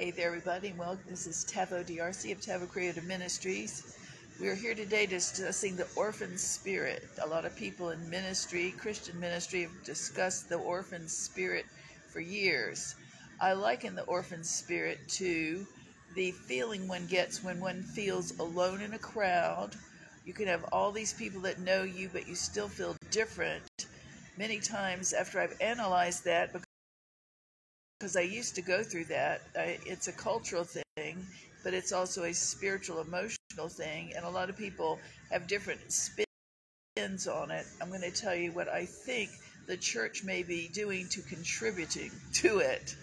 Hey there, everybody. Well, this is Taveau D'Arcy of Taveau Creative Ministries. We are here today discussing the orphan spirit. A lot of people in ministry, Christian ministry, have discussed the orphan spirit for years. I liken the orphan spirit to the feeling one gets when one feels alone in a crowd. You can have all these people that know you, but you still feel different. Many times, after I've analyzed that, because I used to go through that. I, it's a cultural thing, but it's also a spiritual, emotional thing, and a lot of people have different spins on it. I'm going to tell you what I think the church may be doing to contributing to it.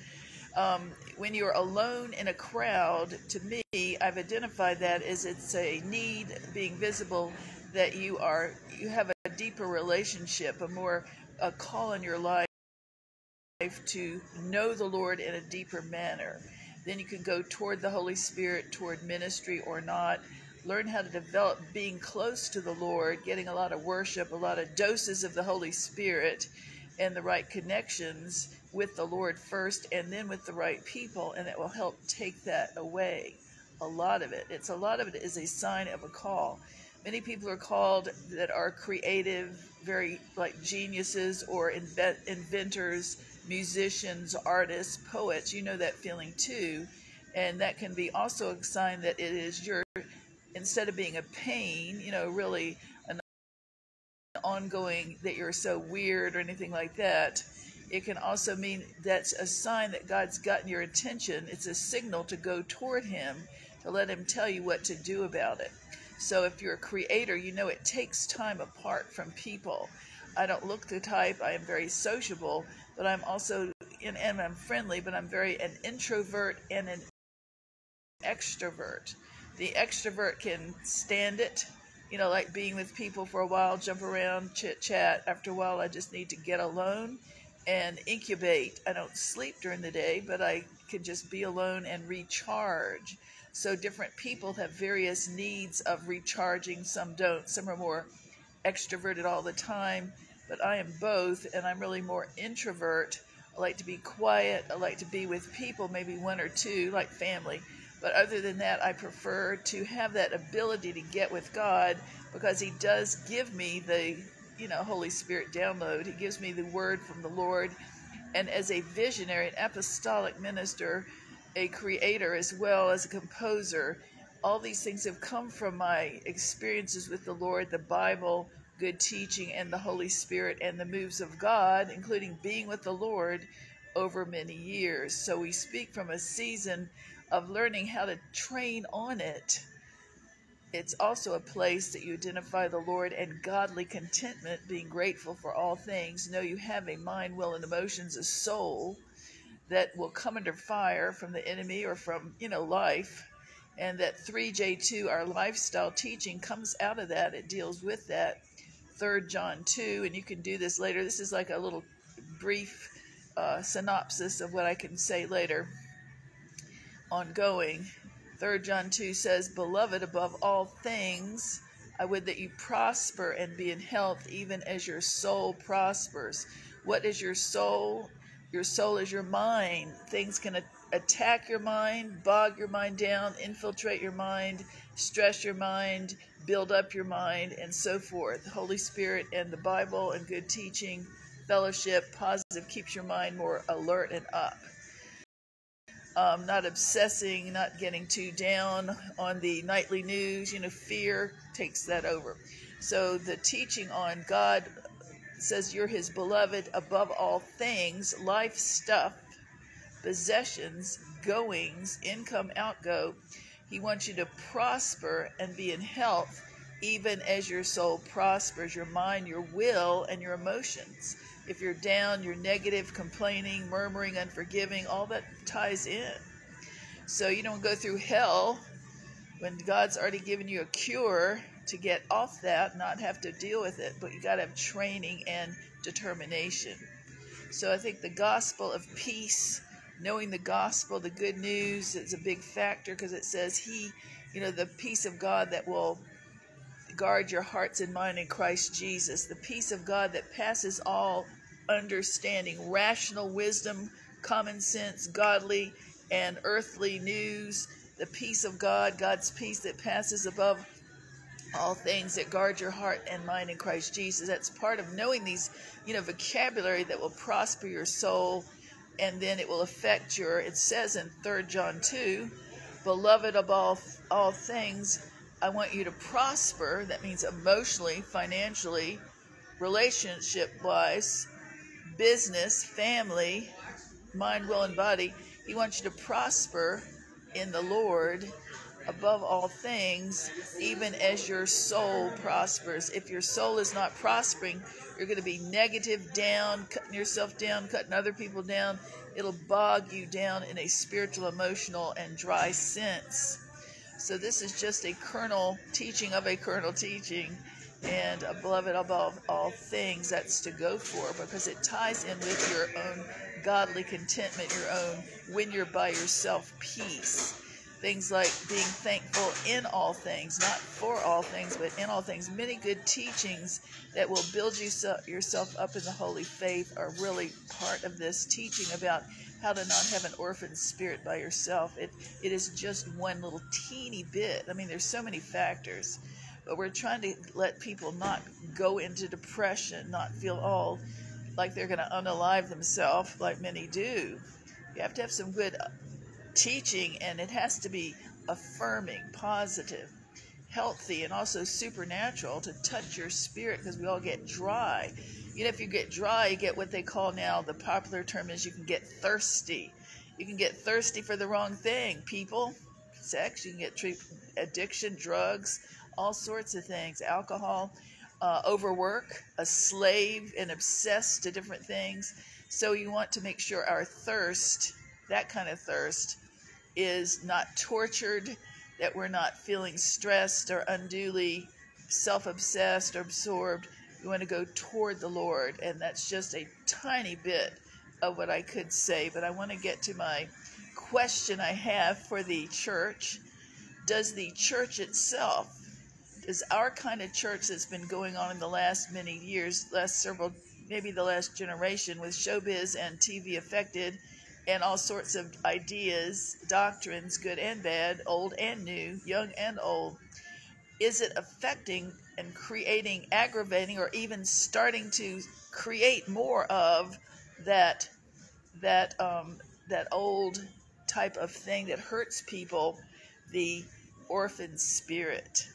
Um, when you're alone in a crowd, to me, I've identified that as it's a need being visible that you are you have a deeper relationship, a more a call in your life to know the Lord in a deeper manner. Then you can go toward the Holy Spirit, toward ministry or not. Learn how to develop being close to the Lord, getting a lot of worship, a lot of doses of the Holy Spirit, and the right connections with the Lord first and then with the right people, and it will help take that away. A lot of it. It's a lot of it is a sign of a call. Many people are called that are creative, very like geniuses or invent, inventors musicians, artists, poets, you know that feeling too. And that can be also a sign that it is your, instead of being a pain, you know, really an ongoing, that you're so weird or anything like that. It can also mean that's a sign that God's gotten your attention. It's a signal to go toward Him, to let Him tell you what to do about it. So if you're a creator, you know it takes time apart from people. I don't look the type, I am very sociable, but I'm also and, and I'm friendly, but I'm very an introvert and an extrovert. The extrovert can stand it, you know, like being with people for a while, jump around, chit chat. After a while, I just need to get alone and incubate. I don't sleep during the day, but I can just be alone and recharge. So different people have various needs of recharging. Some don't. Some are more extroverted all the time but I am both, and I'm really more introvert. I like to be quiet. I like to be with people, maybe one or two, like family. But other than that, I prefer to have that ability to get with God because He does give me the, you know, Holy Spirit download. He gives me the word from the Lord. And as a visionary, an apostolic minister, a creator as well as a composer, all these things have come from my experiences with the Lord, the Bible, good teaching and the Holy Spirit and the moves of God, including being with the Lord over many years. So we speak from a season of learning how to train on it. It's also a place that you identify the Lord and godly contentment, being grateful for all things. Know you have a mind, will, and emotions, a soul that will come under fire from the enemy or from, you know, life. And that 3J2, our lifestyle teaching, comes out of that. It deals with that. Third John 2, and you can do this later. This is like a little brief uh, synopsis of what I can say later. Ongoing. Third John 2 says, Beloved, above all things, I would that you prosper and be in health, even as your soul prospers. What is your soul? Your soul is your mind. Things can attack your mind, bog your mind down, infiltrate your mind, stress your mind, build up your mind, and so forth. Holy Spirit and the Bible and good teaching, fellowship, positive keeps your mind more alert and up. Um, not obsessing, not getting too down on the nightly news. You know, fear takes that over. So the teaching on God says you're His beloved above all things, life stuff possessions, goings, income, outgo. He wants you to prosper and be in health, even as your soul prospers, your mind, your will, and your emotions. If you're down, you're negative, complaining, murmuring, unforgiving, all that ties in. So you don't go through hell when God's already given you a cure to get off that, not have to deal with it, but you got to have training and determination. So I think the gospel of peace knowing the gospel, the good news is a big factor because it says He, you know, the peace of God that will guard your hearts and mind in Christ Jesus, the peace of God that passes all understanding, rational wisdom, common sense, godly and earthly news, the peace of God, God's peace that passes above all things that guard your heart and mind in Christ Jesus. That's part of knowing these, you know, vocabulary that will prosper your soul and then it will affect your it says in 3 John 2, beloved of all all things, I want you to prosper. That means emotionally, financially, relationship wise, business, family, mind, will, and body. He wants you to prosper in the Lord above all things, even as your soul prospers. If your soul is not prospering, you're going to be negative, down, cutting yourself down, cutting other people down. It'll bog you down in a spiritual, emotional, and dry sense. So, this is just a kernel teaching of a kernel teaching. And beloved, above all things, that's to go for because it ties in with your own godly contentment, your own when you're by yourself peace things like being thankful in all things, not for all things, but in all things. Many good teachings that will build you so, yourself up in the holy faith are really part of this teaching about how to not have an orphan spirit by yourself. It it is just one little teeny bit. I mean, there's so many factors, but we're trying to let people not go into depression, not feel all like they're going to unalive themselves, like many do. You have to have some good teaching, and it has to be affirming, positive, healthy, and also supernatural to touch your spirit because we all get dry. You know, if you get dry, you get what they call now the popular term is you can get thirsty. You can get thirsty for the wrong thing, people, sex, you can get treat, addiction, drugs, all sorts of things, alcohol, uh, overwork, a slave and obsessed to different things. So you want to make sure our thirst, that kind of thirst, is not tortured, that we're not feeling stressed or unduly self obsessed or absorbed. We want to go toward the Lord. And that's just a tiny bit of what I could say. But I want to get to my question I have for the church. Does the church itself, does our kind of church that's been going on in the last many years, last several, maybe the last generation, with showbiz and TV affected, and all sorts of ideas, doctrines, good and bad, old and new, young and old. Is it affecting and creating, aggravating, or even starting to create more of that that um, that old type of thing that hurts people, the orphan spirit?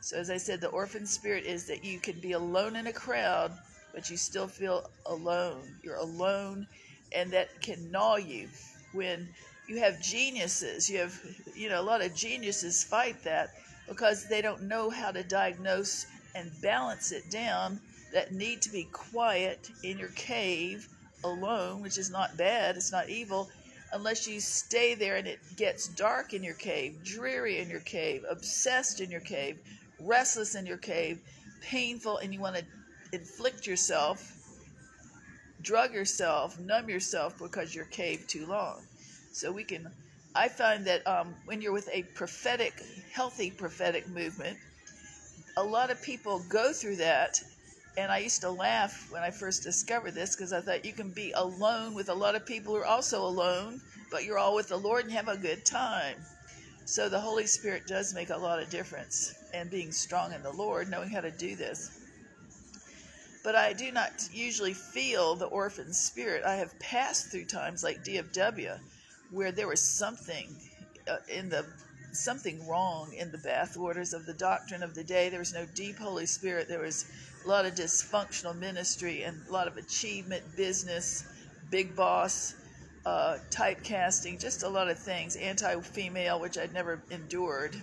So, as I said, the orphan spirit is that you can be alone in a crowd, but you still feel alone. You're alone and that can gnaw you. When you have geniuses you have you know a lot of geniuses fight that because they don't know how to diagnose and balance it down that need to be quiet in your cave alone which is not bad it's not evil unless you stay there and it gets dark in your cave dreary in your cave obsessed in your cave restless in your cave painful and you want to inflict yourself drug yourself, numb yourself because you're caved too long. So we can, I find that um, when you're with a prophetic, healthy prophetic movement, a lot of people go through that. And I used to laugh when I first discovered this because I thought you can be alone with a lot of people who are also alone, but you're all with the Lord and have a good time. So the Holy Spirit does make a lot of difference and being strong in the Lord, knowing how to do this but I do not usually feel the orphan spirit. I have passed through times like DFW where there was something uh, in the something wrong in the bathwaters of the doctrine of the day. There was no deep Holy Spirit. There was a lot of dysfunctional ministry and a lot of achievement, business, big boss, uh, typecasting, just a lot of things, anti female, which I'd never endured.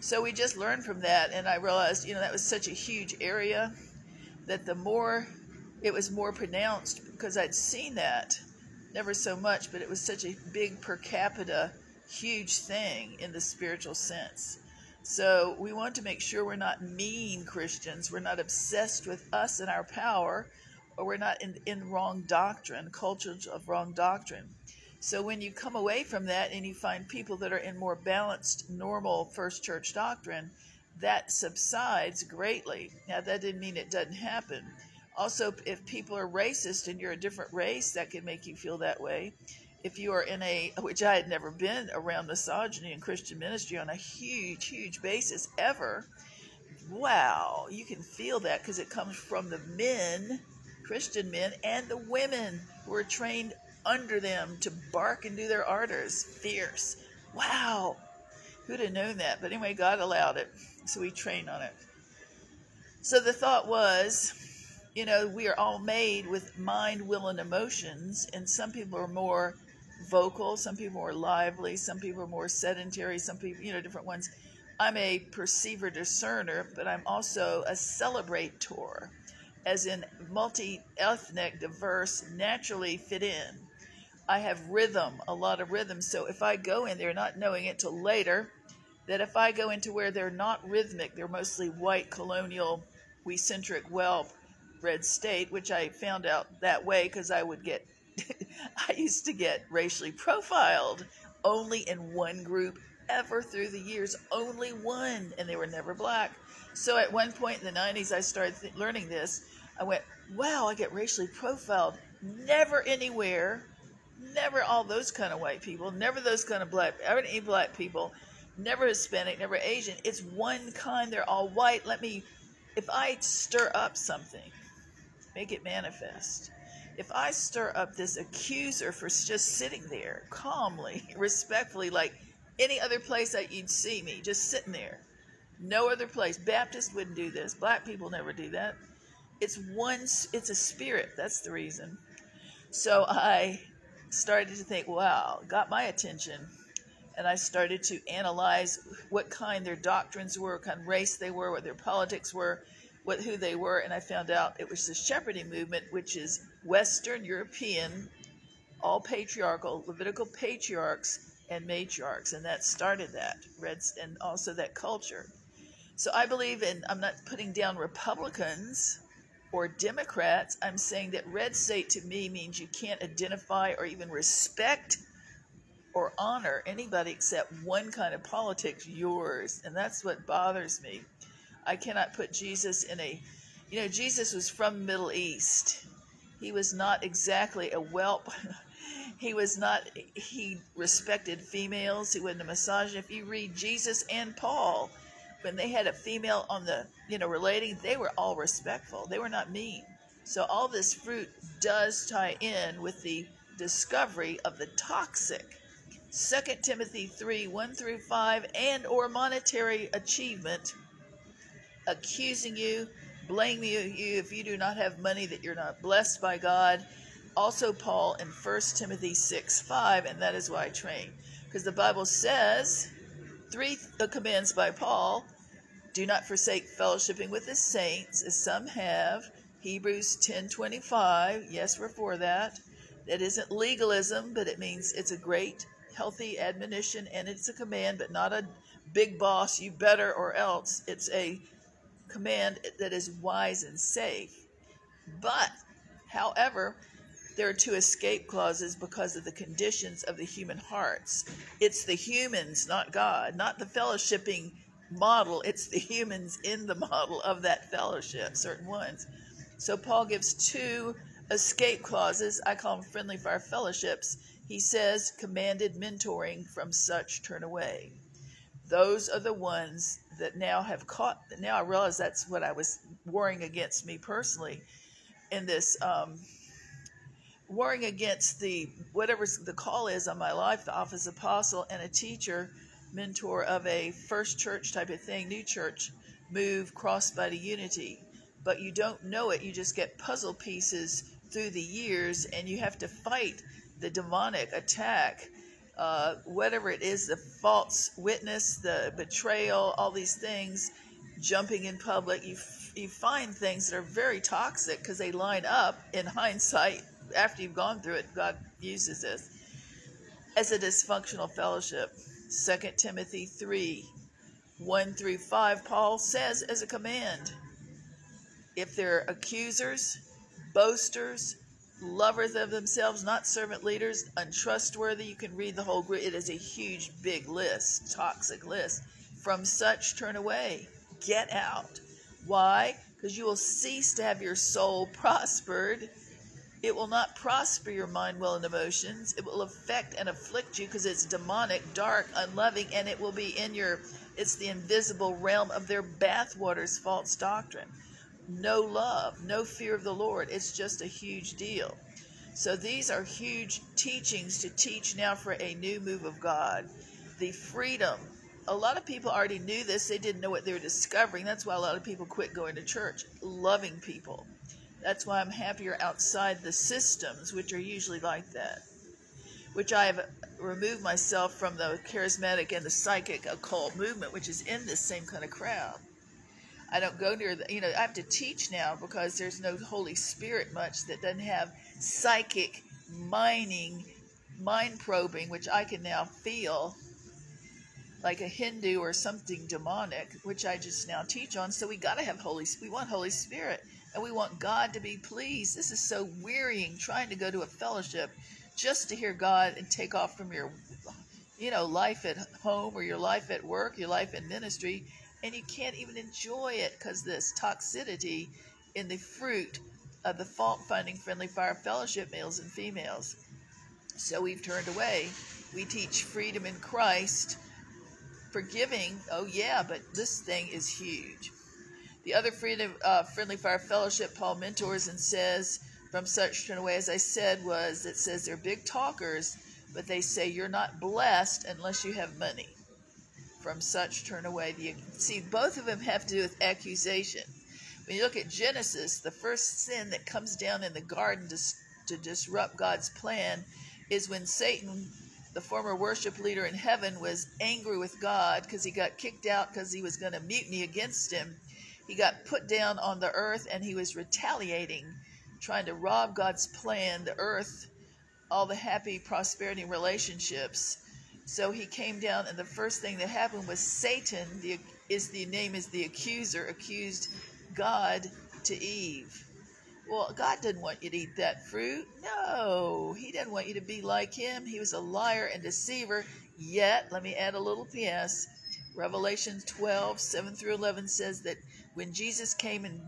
So we just learned from that, and I realized, you know, that was such a huge area that the more it was more pronounced because I'd seen that, never so much, but it was such a big per capita, huge thing in the spiritual sense. So we want to make sure we're not mean Christians. We're not obsessed with us and our power, or we're not in, in wrong doctrine, cultures of wrong doctrine. So when you come away from that and you find people that are in more balanced, normal first church doctrine, that subsides greatly. Now, that didn't mean it doesn't happen. Also, if people are racist and you're a different race, that can make you feel that way. if you are in a, which I had never been around misogyny in Christian ministry on a huge, huge basis ever, wow, you can feel that because it comes from the men, Christian men, and the women who are trained under them to bark and do their orders. Fierce. Wow. Who'd have known that? But anyway, God allowed it. So we train on it. So the thought was, you know, we are all made with mind, will, and emotions, and some people are more vocal, some people are lively, some people are more sedentary, some people, you know, different ones. I'm a perceiver discerner, but I'm also a celebrator, as in multi ethnic, diverse, naturally fit in. I have rhythm, a lot of rhythm. So if I go in there not knowing it till later, that if I go into where they're not rhythmic, they're mostly white, colonial, we centric, well bred state, which I found out that way because I would get, I used to get racially profiled only in one group ever through the years, only one, and they were never black. So at one point in the 90s, I started th- learning this. I went, wow, I get racially profiled. Never anywhere, never all those kind of white people, never those kind of black, ever any black people, never Hispanic, never Asian. It's one kind. They're all white. Let me, if I stir up something, make it manifest. If I stir up this accuser for just sitting there calmly, respectfully, like any other place that you'd see me, just sitting there. No other place. Baptists wouldn't do this. Black people never do that. It's one, it's a spirit. That's the reason. So I started to think, wow, got my attention. And I started to analyze what kind their doctrines were, what kind of race they were, what their politics were, what who they were, and I found out it was the shepherding movement, which is Western European, all patriarchal, Levitical patriarchs and matriarchs, and that started that Reds and also that culture. So I believe in. I'm not putting down Republicans or Democrats. I'm saying that red state to me means you can't identify or even respect or honor anybody except one kind of politics, yours, and that's what bothers me. I cannot put Jesus in a, you know, Jesus was from Middle East. He was not exactly a whelp. He was not he respected females. He wasn't a misogynist. If you read jesus and paul when they had a female on the you know relating they were all respectful. They were not mean. So all this fruit does tie in with the discovery of the toxic 2 timothy 3 1 through 5 and or monetary achievement accusing you blaming you if you do not have money that you're not blessed by god also Paul in 1 Timothy 6 5, and that is why I train. Because the Bible says, three commands by Paul do not forsake fellowshipping with the saints, as some have. Hebrews ten twenty five. Yes, we're for that. That isn't legalism, but it means it's a great, healthy admonition and it's a command, but not a big boss, you better or else. It's a command that is wise and safe. But, however, there are two escape clauses because of the conditions of the human hearts. It's the humans, not God, not the fellowshipping model. It's the humans in the model of that fellowship, certain ones. So Paul gives two escape clauses. I call them friendly fire fellowships. He says, commanded mentoring from such turn away. Those are the ones that now have caught. Now I realize that's what I was warring against me personally in this um, warring against the whatever the call is on my life, the office apostle and a teacher, mentor of a first church type of thing, new church move, cross body unity. But you don't know it, you just get puzzle pieces through the years, and you have to fight the demonic attack, uh, whatever it is the false witness, the betrayal, all these things, jumping in public. You, f- you find things that are very toxic because they line up in hindsight after you've gone through it, God uses this as a dysfunctional fellowship. 2 Timothy 3 1 through 5, Paul says as a command if they're accusers, boasters, lovers of themselves, not servant leaders, untrustworthy, you can read the whole group. It is a huge, big list, toxic list. From such, turn away. Get out. Why? Because you will cease to have your soul prospered It will not prosper your mind, will, and emotions. It will affect and afflict you because it's demonic, dark, unloving, and it will be in your, it's the invisible realm of their bathwaters, false doctrine. No love, no fear of the Lord. It's just a huge deal. So these are huge teachings to teach now for a new move of God. The freedom. A lot of people already knew this, they didn't know what they were discovering. That's why a lot of people quit going to church. Loving people that's why I'm happier outside the systems, which are usually like that. Which I have removed myself from the charismatic and the psychic occult movement, which is in this same kind of crowd. I don't go near the, you know, I have to teach now because there's no Holy Spirit much that doesn't have psychic mining, mind probing, which I can now feel like a Hindu or something demonic, which I just now teach on. So we got to have Holy, we want Holy Spirit and we want God to be pleased. This is so wearying trying to go to a fellowship just to hear God and take off from your you know life at home or your life at work, your life in ministry, and you can't even enjoy it because this toxicity in the fruit of the fault finding friendly fire fellowship males and females. So we've turned away. We teach freedom in Christ, forgiving. Oh yeah, but this thing is huge. The other freedom, uh, Friendly Fire Fellowship, Paul mentors and says, from such turn away, as I said, was it says they're big talkers, but they say you're not blessed unless you have money. From such turn away. The, see, both of them have to do with accusation. When you look at Genesis, the first sin that comes down in the garden to, to disrupt God's plan is when Satan, the former worship leader in heaven, was angry with God because he got kicked out because he was going to mutiny against him he got put down on the earth and he was retaliating, trying to rob God's plan, the earth, all the happy prosperity relationships. So he came down, and the first thing that happened was Satan, the is the name is the accuser, accused God to Eve. Well, God didn't want you to eat that fruit. No, He didn't want you to be like Him. He was a liar and deceiver. Yet, let me add a little PS. Revelation 12, 7 through 11 says that when Jesus came and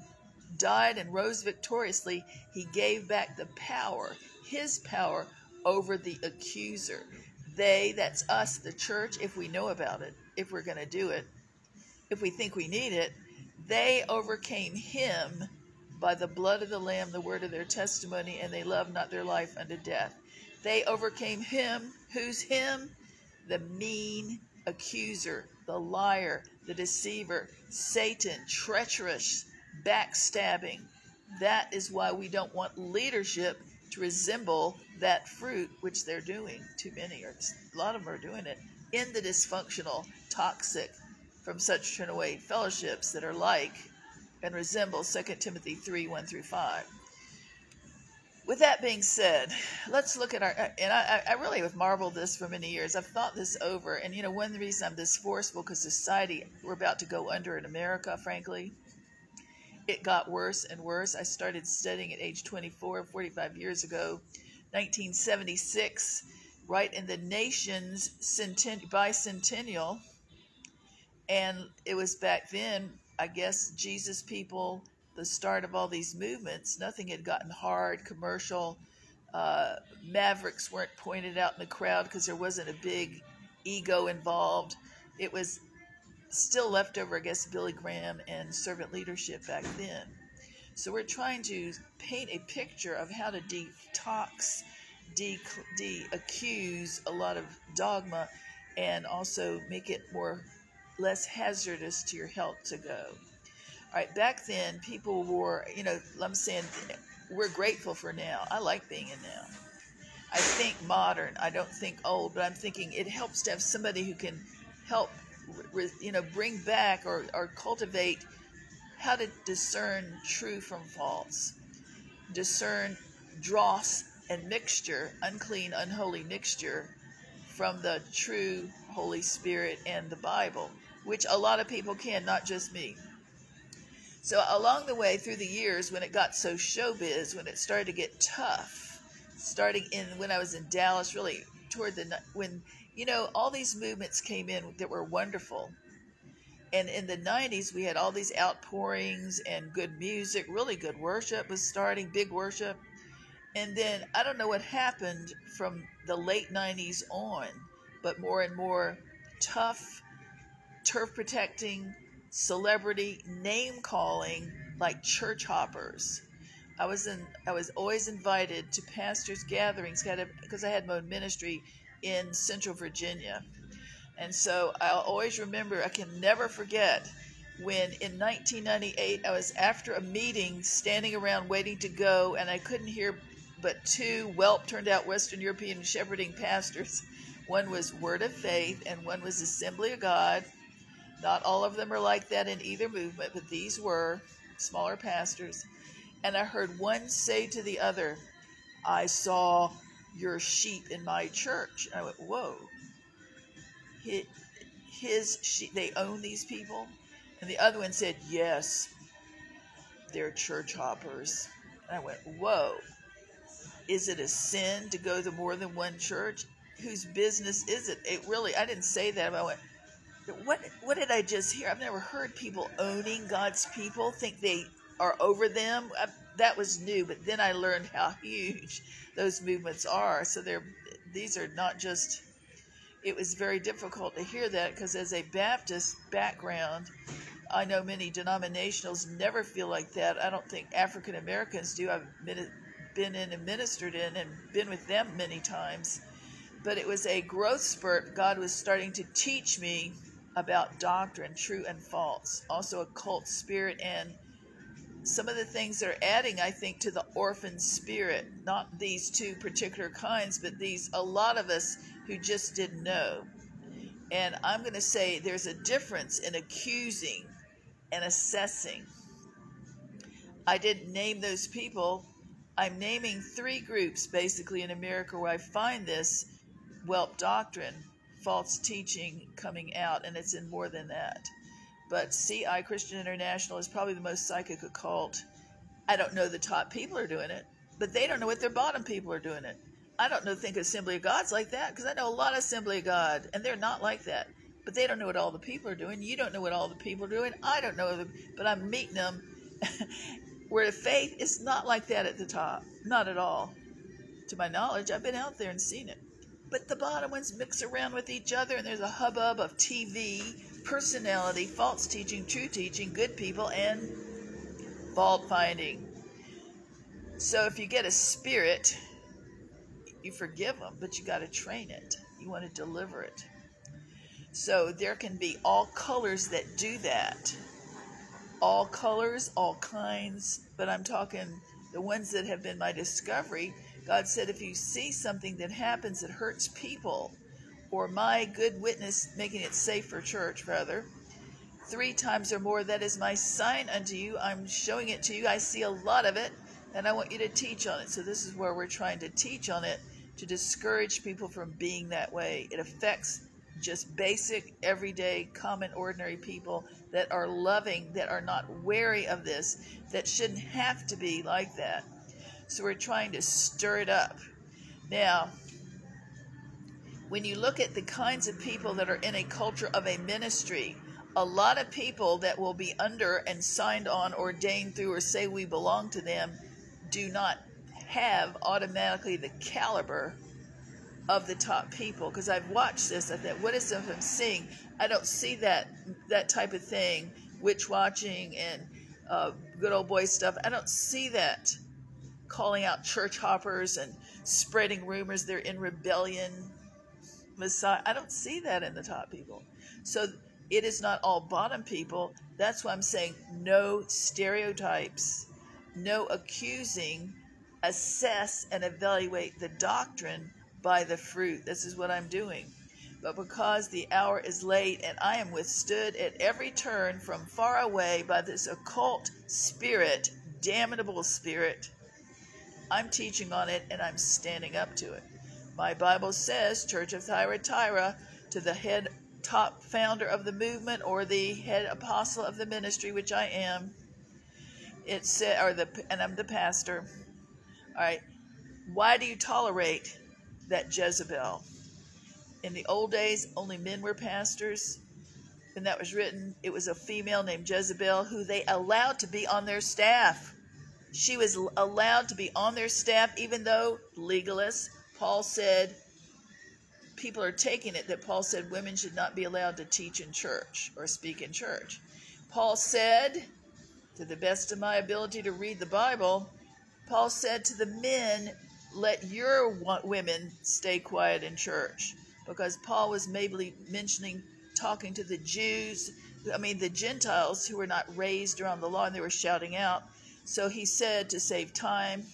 died and rose victoriously, he gave back the power, his power, over the accuser. They, that's us, the church, if we know about it, if we're going to do it, if we think we need it, they overcame him by the blood of the Lamb, the word of their testimony, and they loved not their life unto death. They overcame him. Who's him? The mean accuser, the liar, the deceiver, Satan, treacherous, backstabbing. That is why we don't want leadership to resemble that fruit, which they're doing. Too many, or a lot of them are doing it in the dysfunctional, toxic, from such turn away fellowships that are like and resemble 2 Timothy 3 1 through 5 with that being said, let's look at our. Uh, and I, I really have marveled this for many years. I've thought this over, and you know, one reason I'm this forceful because society we're about to go under in America. Frankly, it got worse and worse. I started studying at age 24, 45 years ago, 1976, right in the nation's centen- bicentennial, and it was back then. I guess Jesus people the start of all these movements, nothing had gotten hard, commercial. Uh, mavericks weren't pointed out in the crowd because there wasn't a big ego involved. It was still left over, I guess, Billy Graham and servant leadership back then. So we're trying to paint a picture of how to detox, de, de accuse a lot of dogma, and also make it more less hazardous to your health to go. All right, back then people were, you know, I'm saying we're grateful for now. I like being in now. I think modern. I don't think old, but I'm thinking it helps to have somebody who can help, you know, bring back or, or cultivate how to discern true from false, discern dross and mixture, unclean, unholy mixture from the true Holy Spirit and the Bible, which a lot of people can, not just me. So along the way through the years, when it got so showbiz, when it started to get tough, starting in when I was in Dallas, really toward the when you know all these movements came in that were wonderful, and in the 90s we had all these outpourings and good music really good worship was starting big worship And then I don't know what happened from the late 90s on, but more and more tough, turf protecting, celebrity name calling like church hoppers. I was in I was always invited to pastors gatherings because I had my own ministry in Central Virginia. And so I'll always remember, I can never forget when in 1998 I was after a meeting standing around waiting to go and I couldn't hear but two whelp turned out Western European shepherding pastors. One was Word of Faith and one was Assembly of God. Not all of them are like that in either movement, but these were smaller pastors. And I heard one say to the other, I saw your sheep in my church. And I went, Whoa. His, sheep, they own these people? And the other one said, Yes, they're church hoppers. And I went, Whoa. Is it a sin to go to more than one church? Whose business is it? It really, I didn't say that. I went, what what did I just hear? I've never heard people owning God's people think they are over them. I, that was new, but then I learned how huge those movements are. So they're these are not just. It was very difficult to hear that because as a Baptist background, I know many denominationals never feel like that. I don't think African Americans do. I've been, in and ministered in and been with them many times. But it was a growth spurt. God was starting to teach me about doctrine, true and false, also a cult spirit, and some of the things they're adding, I think, to the orphan spirit. Not these two particular kinds, but these, a lot of us who just didn't know. And I'm going to say there's a difference in accusing and assessing. I didn't name those people. I'm naming three groups basically in America where I find this whelp doctrine false teaching coming out, and it's in more than that. But CI Christian International is probably the most psychic occult. I don't know the top people are doing it, but they don't know what their bottom people are doing it. I don't know think Assembly of God's like that because I know a lot of Assembly of God, and they're not like that. But they don't know what all the people are doing. You don't know what all the people are doing. I don't know, them, but I'm meeting them where the faith is not like that at the top, not at all. To my knowledge, I've been out there and seen it but the bottom ones mix around with each other, and there's a hubbub of TV, personality, false teaching, true teaching, good people, and fault finding. So if you get a spirit, you forgive them, but you got to train it. You want to deliver it. So there can be all colors that do that. All colors, all kinds, but I'm talking the ones that have been my discovery God said, if you see something that happens that hurts people, or my good witness making it safe for church, rather, three times or more, that is my sign unto you. I'm showing it to you. I see a lot of it, and I want you to teach on it. So, this is where we're trying to teach on it to discourage people from being that way. It affects just basic, everyday, common, ordinary people that are loving, that are not wary of this, that shouldn't have to be like that. So we're trying to stir it up. Now, when you look at the kinds of people that are in a culture of a ministry, a lot of people that will be under and signed on, ordained through, or say we belong to them do not have automatically the caliber of the top people. Because I've watched this, I thought, what is it I'm seeing? I don't see that that type of thing, witch watching and uh, good old boy stuff. I don't see that calling out church hoppers and spreading rumors they're in rebellion. Messiah. I don't see that in the top people. So it is not all bottom people. That's why I'm saying no stereotypes, no accusing, assess and evaluate the doctrine by the fruit. This is what I'm doing. But because the hour is late and I am withstood at every turn from far away by this occult spirit, damnable spirit, I'm teaching on it and I'm standing up to it. My Bible says, Church of Thyatira, to the head top founder of the movement or the head apostle of the ministry, which I am. It said, or the, and I'm the pastor. All right. Why do you tolerate that Jezebel? In the old days, only men were pastors. And that was written, it was a female named Jezebel who they allowed to be on their staff. She was allowed to be on their staff, even though legalists. Paul said, people are taking it that Paul said women should not be allowed to teach in church or speak in church. Paul said, to the best of my ability to read the Bible, Paul said to the men, let your women stay quiet in church. Because Paul was maybe mentioning, talking to the Jews, I mean, the Gentiles who were not raised around the law and they were shouting out. So he said to save time,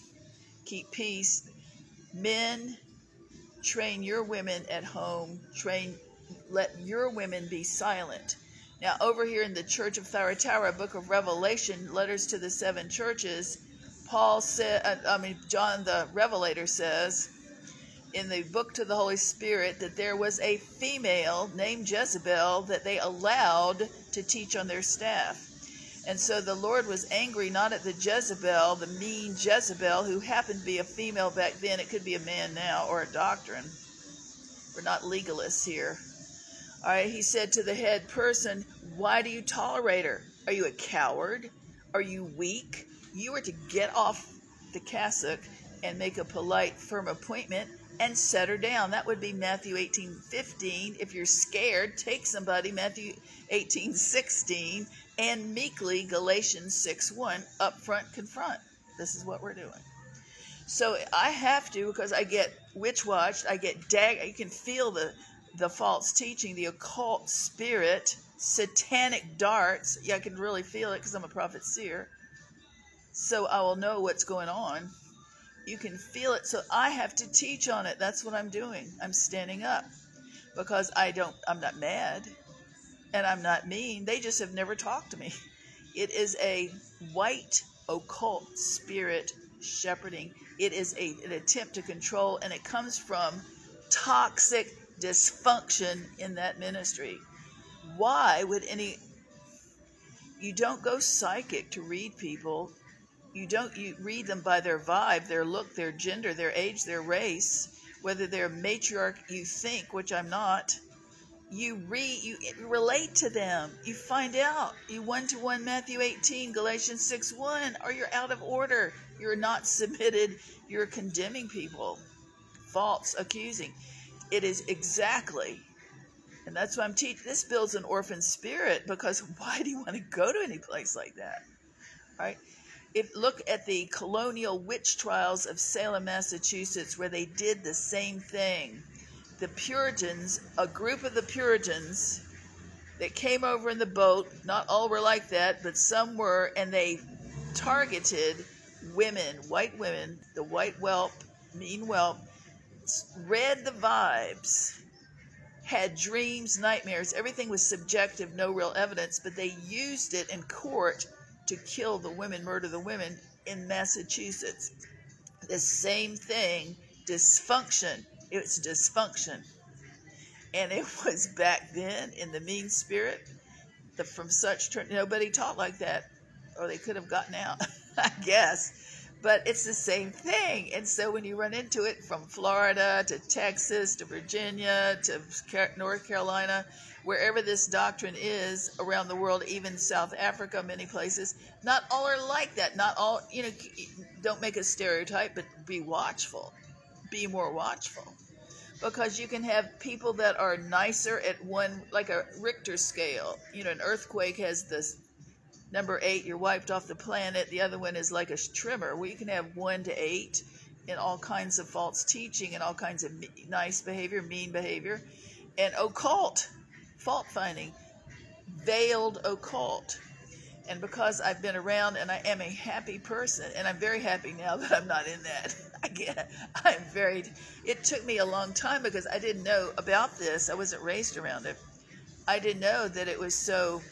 keep peace. Men, train your women at home, train, let your women be silent. Now, over here in the Church of Thyatira, book of Revelation, letters to the seven churches, Paul said, uh, I mean, John the Revelator says in the book to the Holy Spirit that there was a female named Jezebel that they allowed to teach on their staff. And so the Lord was angry not at the Jezebel, the mean Jezebel, who happened to be a female back then. It could be a man now or a doctrine. We're not legalists here. All right, he said to the head person, Why do you tolerate her? Are you a coward? Are you weak? You were to get off the cassock and make a polite, firm appointment and set her down. That would be Matthew 18 15. If you're scared, take somebody, Matthew 18 16, and meekly, Galatians 6 1, up front, confront. This is what we're doing. So I have to because I get witch watched, I get dag. You can feel the the false teaching, the occult spirit, satanic darts. Yeah, I can really feel it because I'm a prophet seer. So I will know what's going on. You can feel it. So I have to teach on it. That's what I'm doing. I'm standing up because I don't, I'm not mad and I'm not mean. They just have never talked to me. It is a white occult spirit shepherding. It is a, an attempt to control, and it comes from toxic dysfunction in that ministry. Why would any you don't go psychic to read people. You don't you read them by their vibe, their look, their gender, their age, their race, whether they're matriarch you think, which I'm not. You read you relate to them. You find out. You one to one Matthew 18, Galatians 6 1, or you're out of order. You're not submitted. You're condemning people. False accusing. It is exactly, and that's why I'm teaching. This builds an orphan spirit because why do you want to go to any place like that? Right? If look at the colonial witch trials of Salem, Massachusetts, where they did the same thing. The Puritans, a group of the Puritans that came over in the boat, not all were like that, but some were, and they targeted women, white women, the white whelp, mean whelp, read the vibes, had dreams, nightmares. Everything was subjective, no real evidence, but they used it in court to kill the women, murder the women in Massachusetts. The same thing, dysfunction. It's dysfunction. And it was back then in the mean spirit. The, from such, nobody taught like that, or they could have gotten out, I guess but it's the same thing. And so when you run into it from Florida to Texas to Virginia to North Carolina, wherever this doctrine is around the world, even South Africa, many places, not all are like that. Not all, you know, don't make a stereotype, but be watchful. Be more watchful. Because you can have people that are nicer at one, like a Richter scale. You know, an earthquake has this Number eight, you're wiped off the planet. The other one is like a trimmer, where you can have one to eight in all kinds of false teaching and all kinds of nice behavior, mean behavior, and occult, fault finding, veiled occult. And because I've been around and I am a happy person, and I'm very happy now that I'm not in that. I get, I'm very. It took me a long time because I didn't know about this. I wasn't raised around it. I didn't know that it was so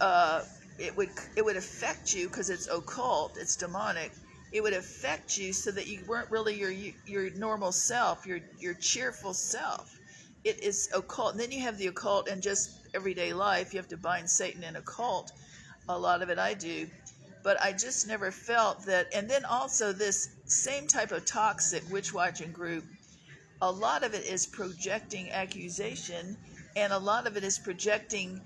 uh, it would it would affect you because it's occult, it's demonic. It would affect you so that you weren't really your your normal self, your your cheerful self. It is occult. And then you have the occult and just everyday life. You have to bind Satan in occult. A lot of it I do. But I just never felt that. And then also this same type of toxic witch watching group, a lot of it is projecting accusation and a lot of it is projecting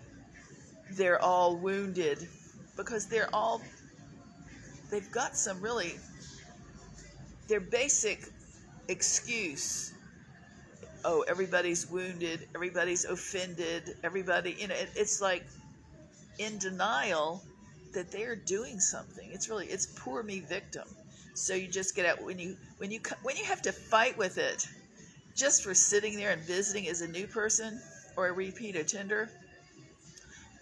they're all wounded because they're all they've got some really their basic excuse oh everybody's wounded everybody's offended everybody you know it, it's like in denial that they're doing something. It's really it's poor me victim. So you just get out when you when you when you have to fight with it just for sitting there and visiting as a new person or a repeat attender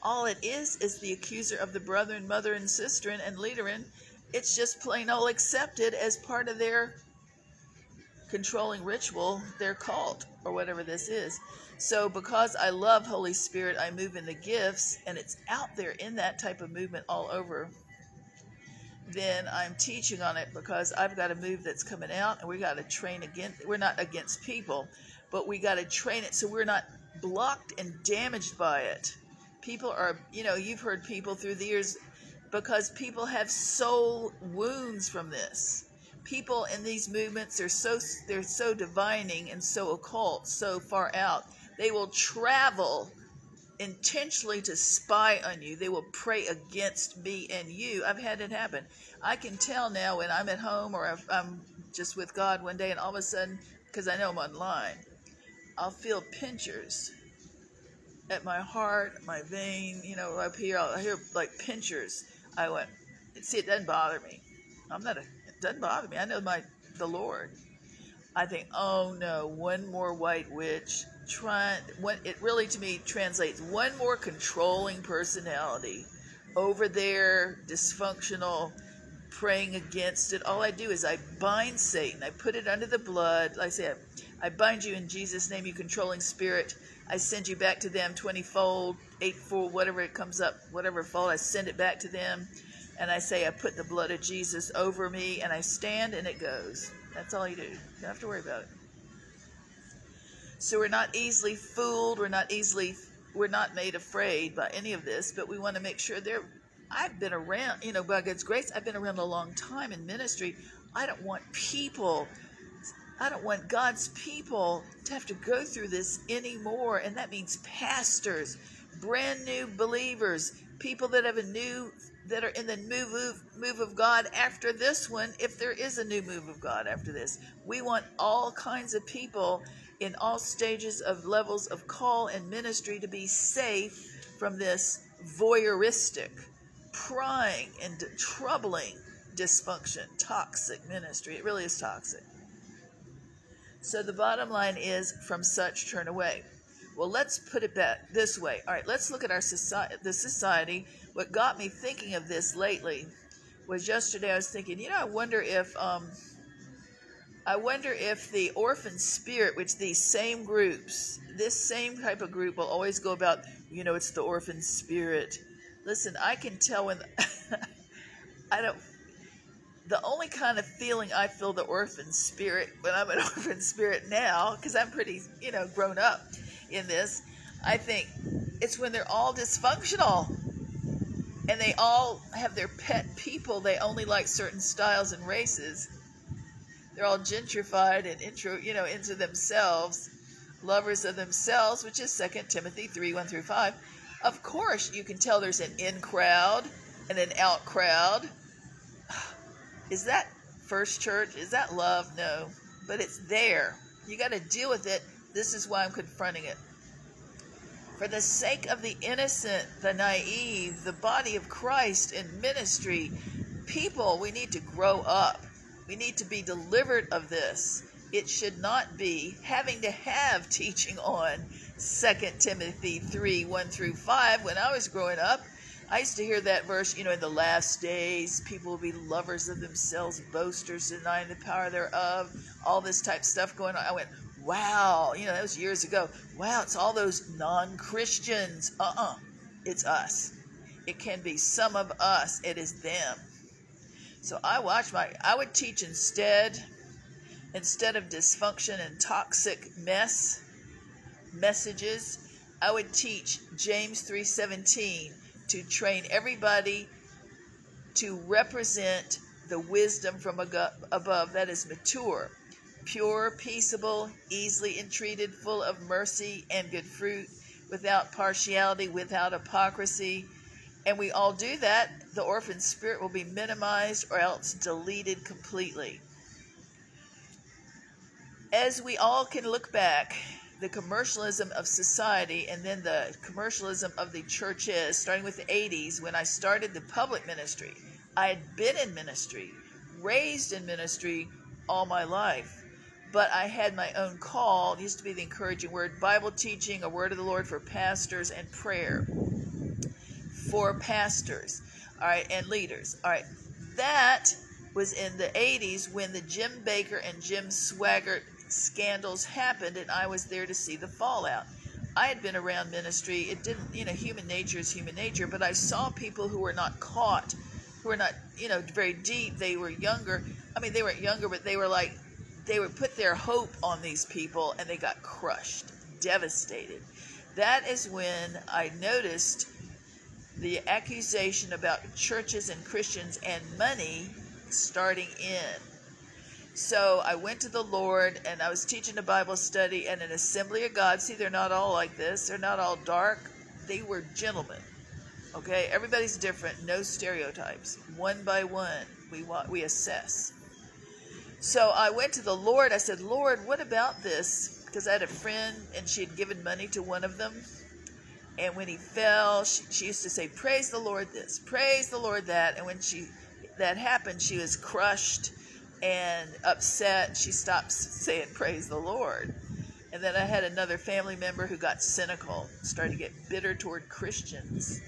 all it is is the accuser of the brother and mother and sister and leader in it's just plain old accepted as part of their controlling ritual, their cult, or whatever this is. So, because I love Holy Spirit, I move in the gifts, and it's out there in that type of movement all over. Then I'm teaching on it because I've got a move that's coming out, and we got to train again. We're not against people, but we got to train it so we're not blocked and damaged by it. People are, you know, you've heard people through the years because people have soul wounds from this. People in these movements are so they're so divining and so occult, so far out. They will travel intentionally to spy on you. They will pray against me and you. I've had it happen. I can tell now when I'm at home or I'm just with God one day, and all of a sudden, because I know I'm online, I'll feel pinchers at my heart, my vein, you know, up here. I'll hear like pinchers I went, see, it doesn't bother me. I'm not a, doesn't bother me. I know my, the Lord. I think, oh no, one more white witch. Trying, what it really to me translates one more controlling personality over there, dysfunctional, praying against it. All I do is I bind Satan. I put it under the blood. Like I said, I bind you in Jesus' name, you controlling spirit. I send you back to them 20 fold, 8 fold, whatever it comes up, whatever fold, I send it back to them. And I say, I put the blood of Jesus over me, and I stand and it goes. That's all you do. You don't have to worry about it. So we're not easily fooled. We're not easily, we're not made afraid by any of this, but we want to make sure they're, I've been around, you know, by God's grace, I've been around a long time in ministry. I don't want people I don't want God's people to have to go through this anymore. And that means pastors, brand new believers, people that have a new that are in the move move of God after this one, if there is a new move of God after this. We want all kinds of people in all stages of levels of call and ministry to be safe from this voyeuristic, prying and troubling dysfunction, toxic ministry. It really is toxic. So the bottom line is from such turn away. Well, let's put it back this way. All right, let's look at our society, the society. What got me thinking of this lately was yesterday I was thinking, you know, I wonder if um, I wonder if the orphan spirit, which these same groups, this same type of group will always go about, you know, it's the orphan spirit. Listen, I can tell when I don't the only kind of feeling I feel the orphan spirit when I'm an orphan spirit now, because I'm pretty, you know, grown up in this, I think it's when they're all dysfunctional and they all have their pet people. They only like certain styles and races. They're all gentrified and intro, you know, into themselves, lovers of themselves, which is Second Timothy 3 1 through 5. Of course, you can tell there's an in crowd and an out crowd is that first church? Is that love? No. But it's there. You got to deal with it. This is why I'm confronting it. For the sake of the innocent, the naive, the body of Christ in ministry, people, we need to grow up. We need to be delivered of this. It should not be having to have teaching on 2 Timothy 3 1 through 5 when I was growing up. I used to hear that verse, you know, in the last days, people will be lovers of themselves, boasters, denying the power thereof, all this type stuff going on. I went, wow, you know, that was years ago. Wow, it's all those non Christians. Uh uh-uh. uh, it's us. It can be some of us, it is them. So I watch my, I would teach instead, instead of dysfunction and toxic mess messages, I would teach James 3:17 to train everybody to represent the wisdom from above that is mature, pure, peaceable, easily entreated, full of mercy and good fruit, without partiality, without hypocrisy. and we all do that, the orphan spirit will be minimized or else deleted completely. As we all can look back, the commercialism of society and then the commercialism of the churches, starting with the 80s when I started the public ministry. I had been in ministry, raised in ministry all my life, but I had my own call. It used to be the encouraging word Bible teaching, a word of the Lord for pastors, and prayer for pastors, all right, and leaders. All right, that was in the 80s when the Jim Bakker and Jim Swaggart scandals happened and I was there to see the fallout. I had been around ministry. It didn't, you know, human nature is human nature, but I saw people who were not caught, who were not, you know, very deep. They were younger. I mean, they weren't younger, but they were like, they would put their hope on these people and they got crushed, devastated. That is when I noticed the accusation about churches and Christians and money starting in. So I went to the Lord and I was teaching a Bible study and an assembly of God. See, they're not all like this, they're not all dark. They were gentlemen. Okay, everybody's different, no stereotypes. One by one, we want we assess. So I went to the Lord. I said, Lord, what about this? Because I had a friend and she had given money to one of them. And when he fell, she, she used to say, Praise the Lord this, praise the Lord that. And when she that happened, she was crushed and upset, she stopped saying, Praise the Lord. And then I had another family member who got cynical, started to get bitter toward Christians,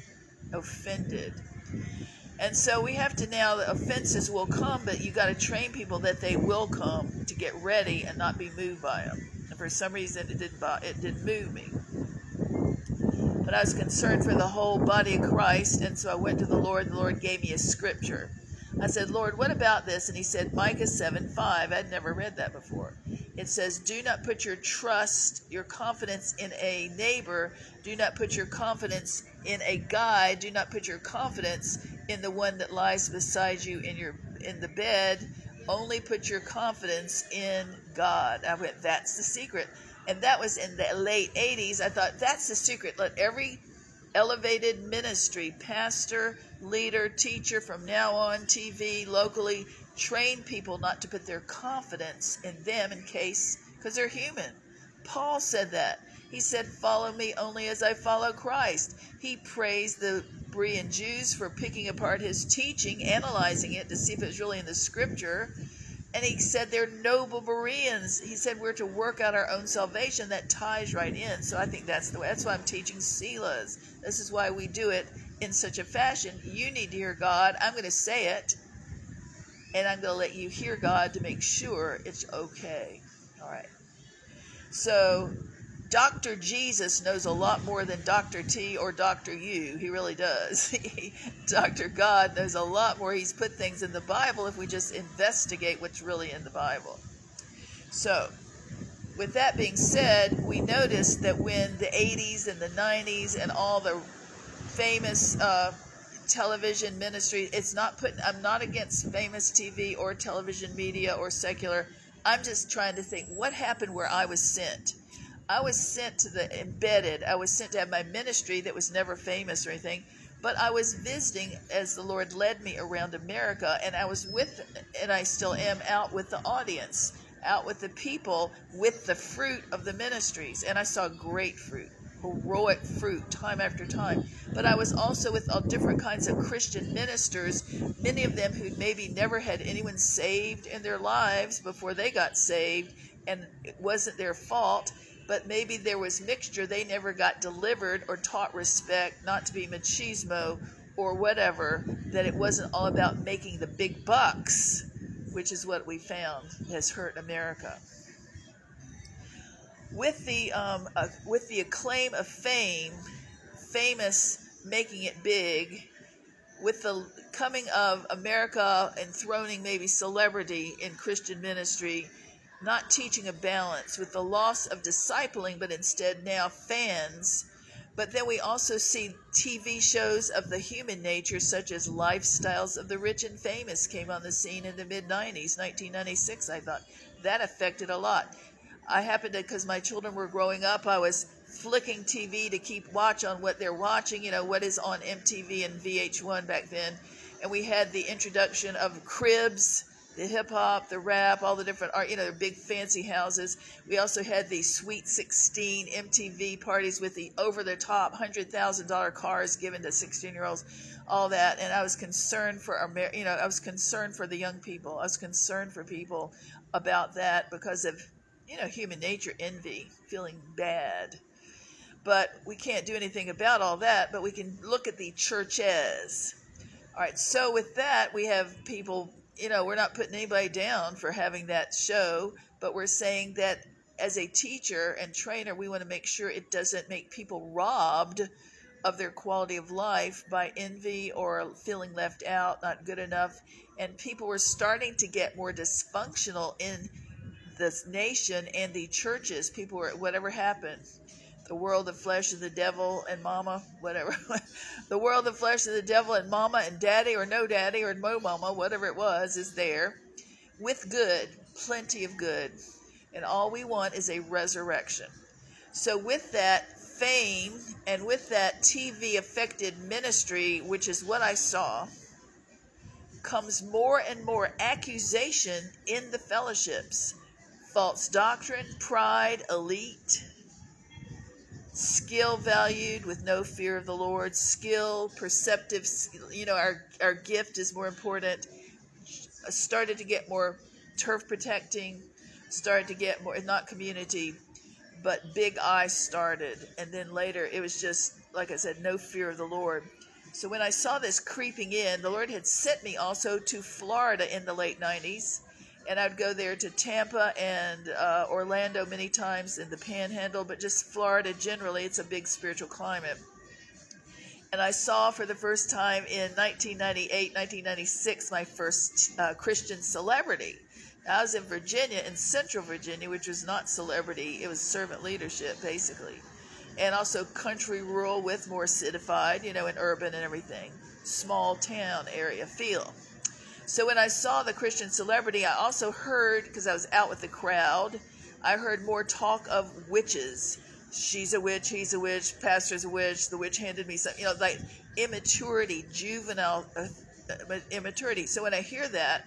offended. And so we have to now, the offenses will come, but you got to train people that they will come to get ready and not be moved by them. And for some reason, it didn't, it didn't move me. But I was concerned for the whole body of Christ, and so I went to the Lord. The Lord gave me a scripture. I said, Lord, what about this? And he said, Micah 7 5. I'd never read that before. It says, Do not put your trust, your confidence in a neighbor. Do not put your confidence in a guide. Do not put your confidence in the one that lies beside you in your in the bed. Only put your confidence in God. I went, That's the secret. And that was in the late 80s. I thought, That's the secret. Let every elevated ministry, pastor, leader, teacher from now on, TV, locally, train people not to put their confidence in them in case, because they're human. Paul said that. He said, Follow me only as I follow Christ. He praised the Berean Jews for picking apart his teaching, analyzing it to see if it was really in the scripture. And he said they're noble Bereans. He said we're to work out our own salvation. That ties right in. So I think that's the way. That's why I'm teaching Selahs. This is why we do it in such a fashion. You need to hear God. I'm going to say it, and I'm going to let you hear God to make sure it's okay. All right. So, Dr. Jesus knows a lot more than Dr. T or Dr. U. He really does. Dr. God knows a lot more. He's put things in the Bible if we just investigate what's really in the Bible. So, with that being said, we noticed that when the 80s and the 90s and all the famous uh, television ministry, it's not putting, I'm not against famous TV or television media or secular. I'm just trying to think what happened where I was sent. I was sent to the embedded, I was sent to have my ministry that was never famous or anything, but I was visiting as the Lord led me around America, and I was with, and I still am out with the audience out with the people with the fruit of the ministries. And I saw great fruit, heroic fruit, time after time. But I was also with all different kinds of Christian ministers, many of them who maybe never had anyone saved in their lives before they got saved, and it wasn't their fault. But maybe there was mixture. They never got delivered or taught respect, not to be machismo or whatever, that it wasn't all about making the big bucks which is what we found has hurt America. With the um, uh, with the acclaim of fame, famous making it big, with the coming of America enthroning maybe celebrity in Christian ministry, not teaching a balance, with the loss of discipling, but instead now fans but then we also see TV shows of the human nature, such as Lifestyles of the Rich and Famous, came on the scene in the mid 90s, 1996. I thought that affected a lot. I happened to, because my children were growing up, I was flicking TV to keep watch on what they're watching, you know, what is on MTV and VH1 back then. And we had the introduction of cribs, the hip hop, the rap, all the different art, you know, the big fancy houses. We also had the Sweet 16 MTV parties with the over the top $100,000 cars given to 16 year olds, all that. And I was concerned for our, you know, I was concerned for the young people. I was concerned for people about that because of, you know, human nature, envy, feeling bad but we can't do anything about all that, but we can look at the churches. All right, so with that, we have people, you know, we're not putting anybody down for having that show, but we're saying that as a teacher and trainer, we want to make sure it doesn't make people robbed of their quality of life by envy or feeling left out, not good enough. And people were starting to get more dysfunctional in this nation and the churches. People were, whatever happened, the world of flesh of the devil and mama, whatever. the world of flesh of the devil and mama and daddy or no daddy or no mama, whatever it was, is there with good, plenty of good. And all we want is a resurrection. So, with that fame and with that TV affected ministry, which is what I saw, comes more and more accusation in the fellowships false doctrine, pride, elite skill valued with no fear of the Lord, skill, perceptive, you know, our, our gift is more important. Started to get more turf protecting, started to get more, not community, but big I started. And then later it was just, like I said, no fear of the Lord. So when I saw this creeping in, the Lord had sent me also to Florida in the late 90s and I'd go there to Tampa and uh, Orlando many times in the Panhandle, but just Florida generally. It's a big spiritual climate. And I saw for the first time in 1998, 1996, my first uh, Christian celebrity. I was in Virginia, in Central Virginia, which was not celebrity; it was servant leadership, basically, and also country, rural, with more citified, you know, and urban and everything, small town area feel. So when I saw the Christian celebrity, I also heard, because I was out with the crowd, I heard more talk of witches. She's a witch, he's a witch, pastor's a witch, the witch handed me something, you know, like immaturity, juvenile uh, uh, immaturity. So when I hear that,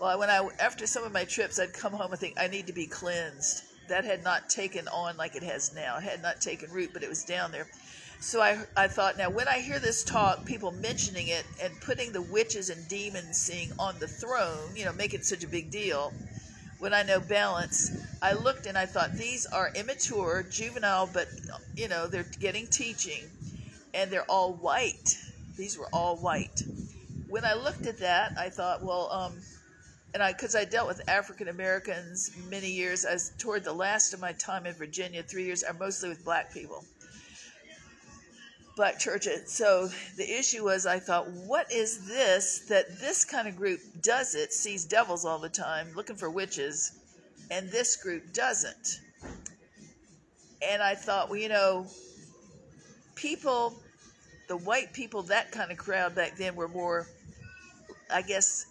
well, when I, after some of my trips, I'd come home and think, I need to be cleansed. That had not taken on like it has now. It had not taken root, but it was down there. So I, I thought, now when I hear this talk, people mentioning it and putting the witches and demons seeing on the throne, you know, make it such a big deal, when I know balance, I looked and I thought, these are immature, juvenile, but, you know, they're getting teaching, and they're all white. These were all white. When I looked at that, I thought, well, um, and I, because I dealt with African Americans many years, as toward the last of my time in Virginia, three years, I'm mostly with black people black churches. So the issue was, I thought, what is this that this kind of group does it, sees devils all the time, looking for witches, and this group doesn't? And I thought, well, you know, people, the white people, that kind of crowd back then were more, I guess,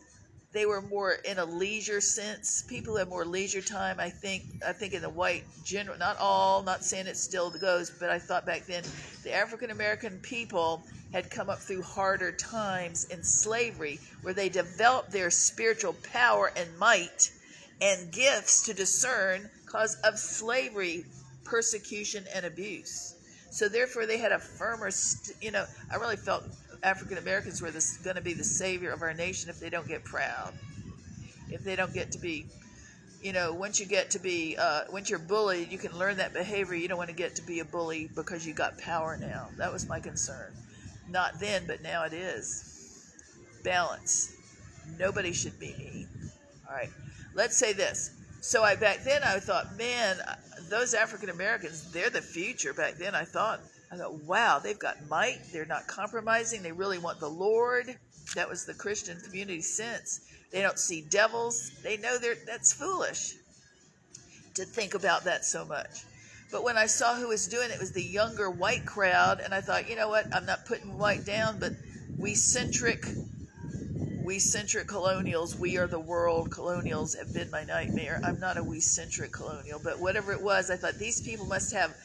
they were more in a leisure sense. People had more leisure time. I think. I think in the white general, not all. Not saying it still goes, but I thought back then the African American people had come up through harder times in slavery, where they developed their spiritual power and might and gifts to discern cause of slavery, persecution, and abuse. So therefore, they had a firmer. You know, I really felt African Americans were going to be the savior of our nation if they don't get proud, if they don't get to be, you know, once you get to be, uh, once you're bullied, you can learn that behavior. You don't want to get to be a bully because you got power now. That was my concern. Not then, but now it is. Balance. Nobody should be mean. All right. Let's say this. So I back then I thought, man, those African Americans, they're the future. Back then I thought I thought, wow, they've got might. They're not compromising. They really want the Lord. That was the Christian community sense. They don't see devils. They know they're, that's foolish to think about that so much. But when I saw who was doing it, it was the younger white crowd, and I thought, you know what? I'm not putting white down, but we centric, we centric colonials, we are the world colonials have been my nightmare. I'm not a we centric colonial, but whatever it was, I thought these people must have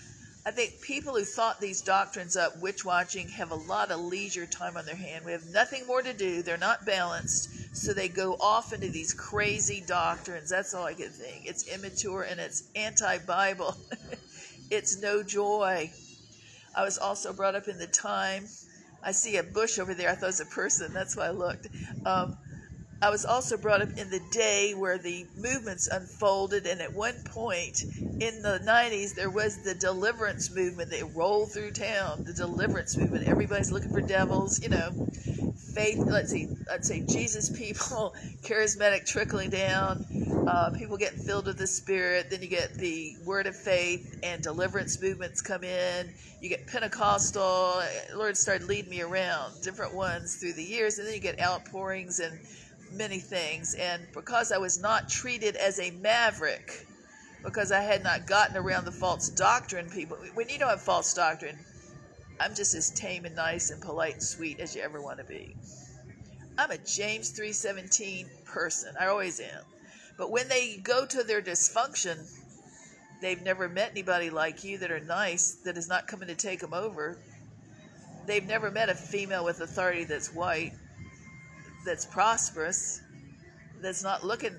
I think people who thought these doctrines up, witch watching, have a lot of leisure time on their hand. We have nothing more to do. They're not balanced, so they go off into these crazy doctrines. That's all I can think. It's immature and it's anti Bible. it's no joy. I was also brought up in the time. I see a bush over there. I thought it was a person. That's why I looked. Um, I was also brought up in the day where the movements unfolded, and at one point in the 90s, there was the deliverance movement. They rolled through town, the deliverance movement. Everybody's looking for devils, you know. Faith, let's see, let's say Jesus people, charismatic trickling down, uh, people getting filled with the Spirit. Then you get the word of faith and deliverance movements come in. You get Pentecostal. Lord started leading me around different ones through the years, and then you get outpourings and many things. And because I was not treated as a maverick, because I had not gotten around the false doctrine people, when you don't have false doctrine, I'm just as tame and nice and polite and sweet as you ever want to be. I'm a James 3:17 person. I always am. But when they go to their dysfunction, they've never met anybody like you that are nice that is not coming to take them over. They've never met a female with authority that's white that's prosperous, that's not looking,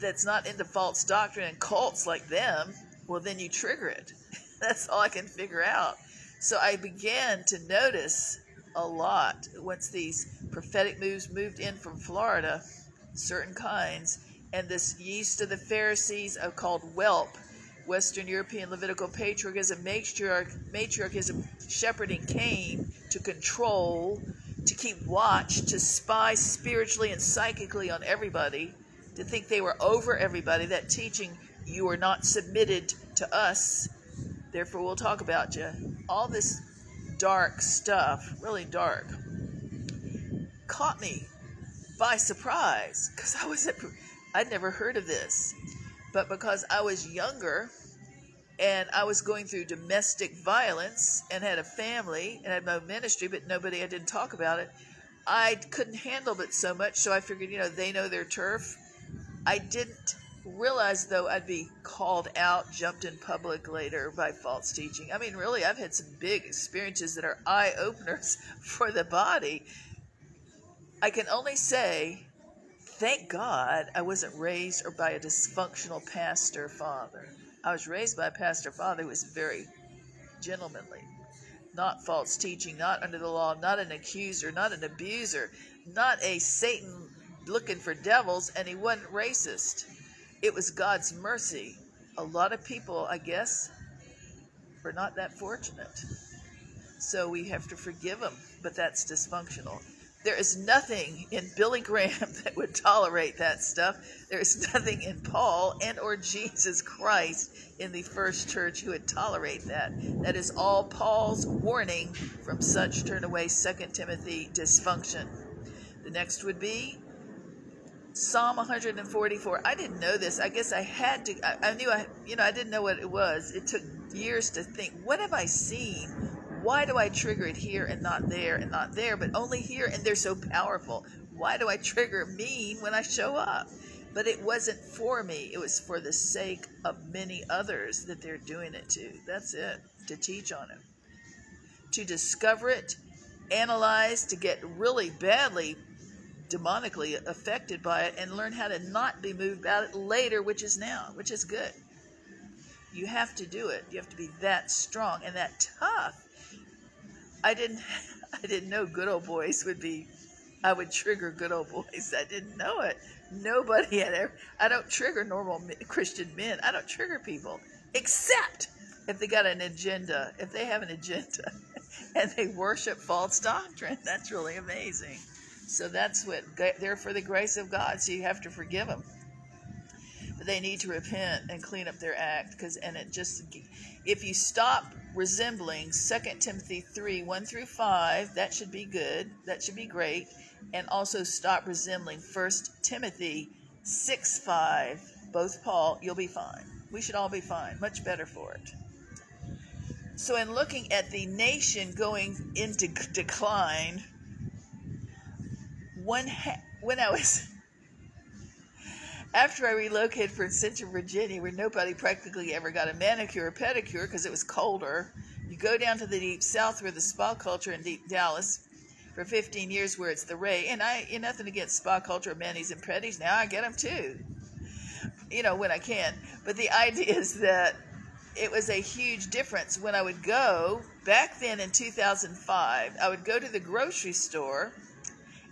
that's not into false doctrine and cults like them, well, then you trigger it. that's all I can figure out. So I began to notice a lot once these prophetic moves moved in from Florida, certain kinds, and this yeast of the Pharisees uh, called whelp, Western European Levitical patriarchism, matriarch, matriarchism, shepherding came to control to keep watch, to spy spiritually and psychically on everybody, to think they were over everybody, that teaching you are not submitted to us, therefore we'll talk about you. All this dark stuff, really dark, caught me by surprise because I was I'd never heard of this. But because I was younger, and I was going through domestic violence and had a family and had my ministry, but nobody, I didn't talk about it. I couldn't handle it so much, so I figured, you know, they know their turf. I didn't realize, though, I'd be called out, jumped in public later by false teaching. I mean, really, I've had some big experiences that are eye openers for the body. I can only say, thank God I wasn't raised or by a dysfunctional pastor father. I was raised by a pastor father who was very gentlemanly, not false teaching, not under the law, not an accuser, not an abuser, not a Satan looking for devils, and he wasn't racist. It was God's mercy. A lot of people, I guess, are not that fortunate. So we have to forgive them, but that's dysfunctional. There is nothing in Billy Graham that would tolerate that stuff. There is nothing in Paul and or Jesus Christ in the first church who would tolerate that. That is all Paul's warning from such turn away 2 Timothy dysfunction. The next would be Psalm 144. I didn't know this. I guess I had to. I, I knew I, you know, I didn't know what it was. It took years to think. What have I seen? Why do I trigger it here and not there and not there, but only here and they're so powerful? Why do I trigger mean when I show up? But it wasn't for me, it was for the sake of many others that they're doing it to. That's it, to teach on it. To discover it, analyze, to get really badly demonically affected by it, and learn how to not be moved about it later, which is now, which is good. You have to do it. You have to be that strong and that tough I didn't I didn't know good old boys would be I would trigger good old boys. I didn't know it. Nobody had ever. I don't trigger normal Christian men. I don't trigger people except if they got an agenda. If they have an agenda and they worship false doctrine, that's really amazing. So that's what they're for the grace of God. So you have to forgive them. But they need to repent and clean up their act because and it just if you stop resembling 2 Timothy 3 1 through 5, that should be good. That should be great. And also stop resembling 1 Timothy 6 5, both Paul, you'll be fine. We should all be fine. Much better for it. So, in looking at the nation going into decline, one ha- when I was after I relocated from Central Virginia, where nobody practically ever got a manicure or pedicure because it was colder, You go down to the deep south where the spa culture in deep Dallas for 15 years where it's the ray. And I, you nothing against spa culture, manis and pretties. Now I get them too. You know, when I can. But the idea is that it was a huge difference when I would go back then in 2005. I would go to the grocery store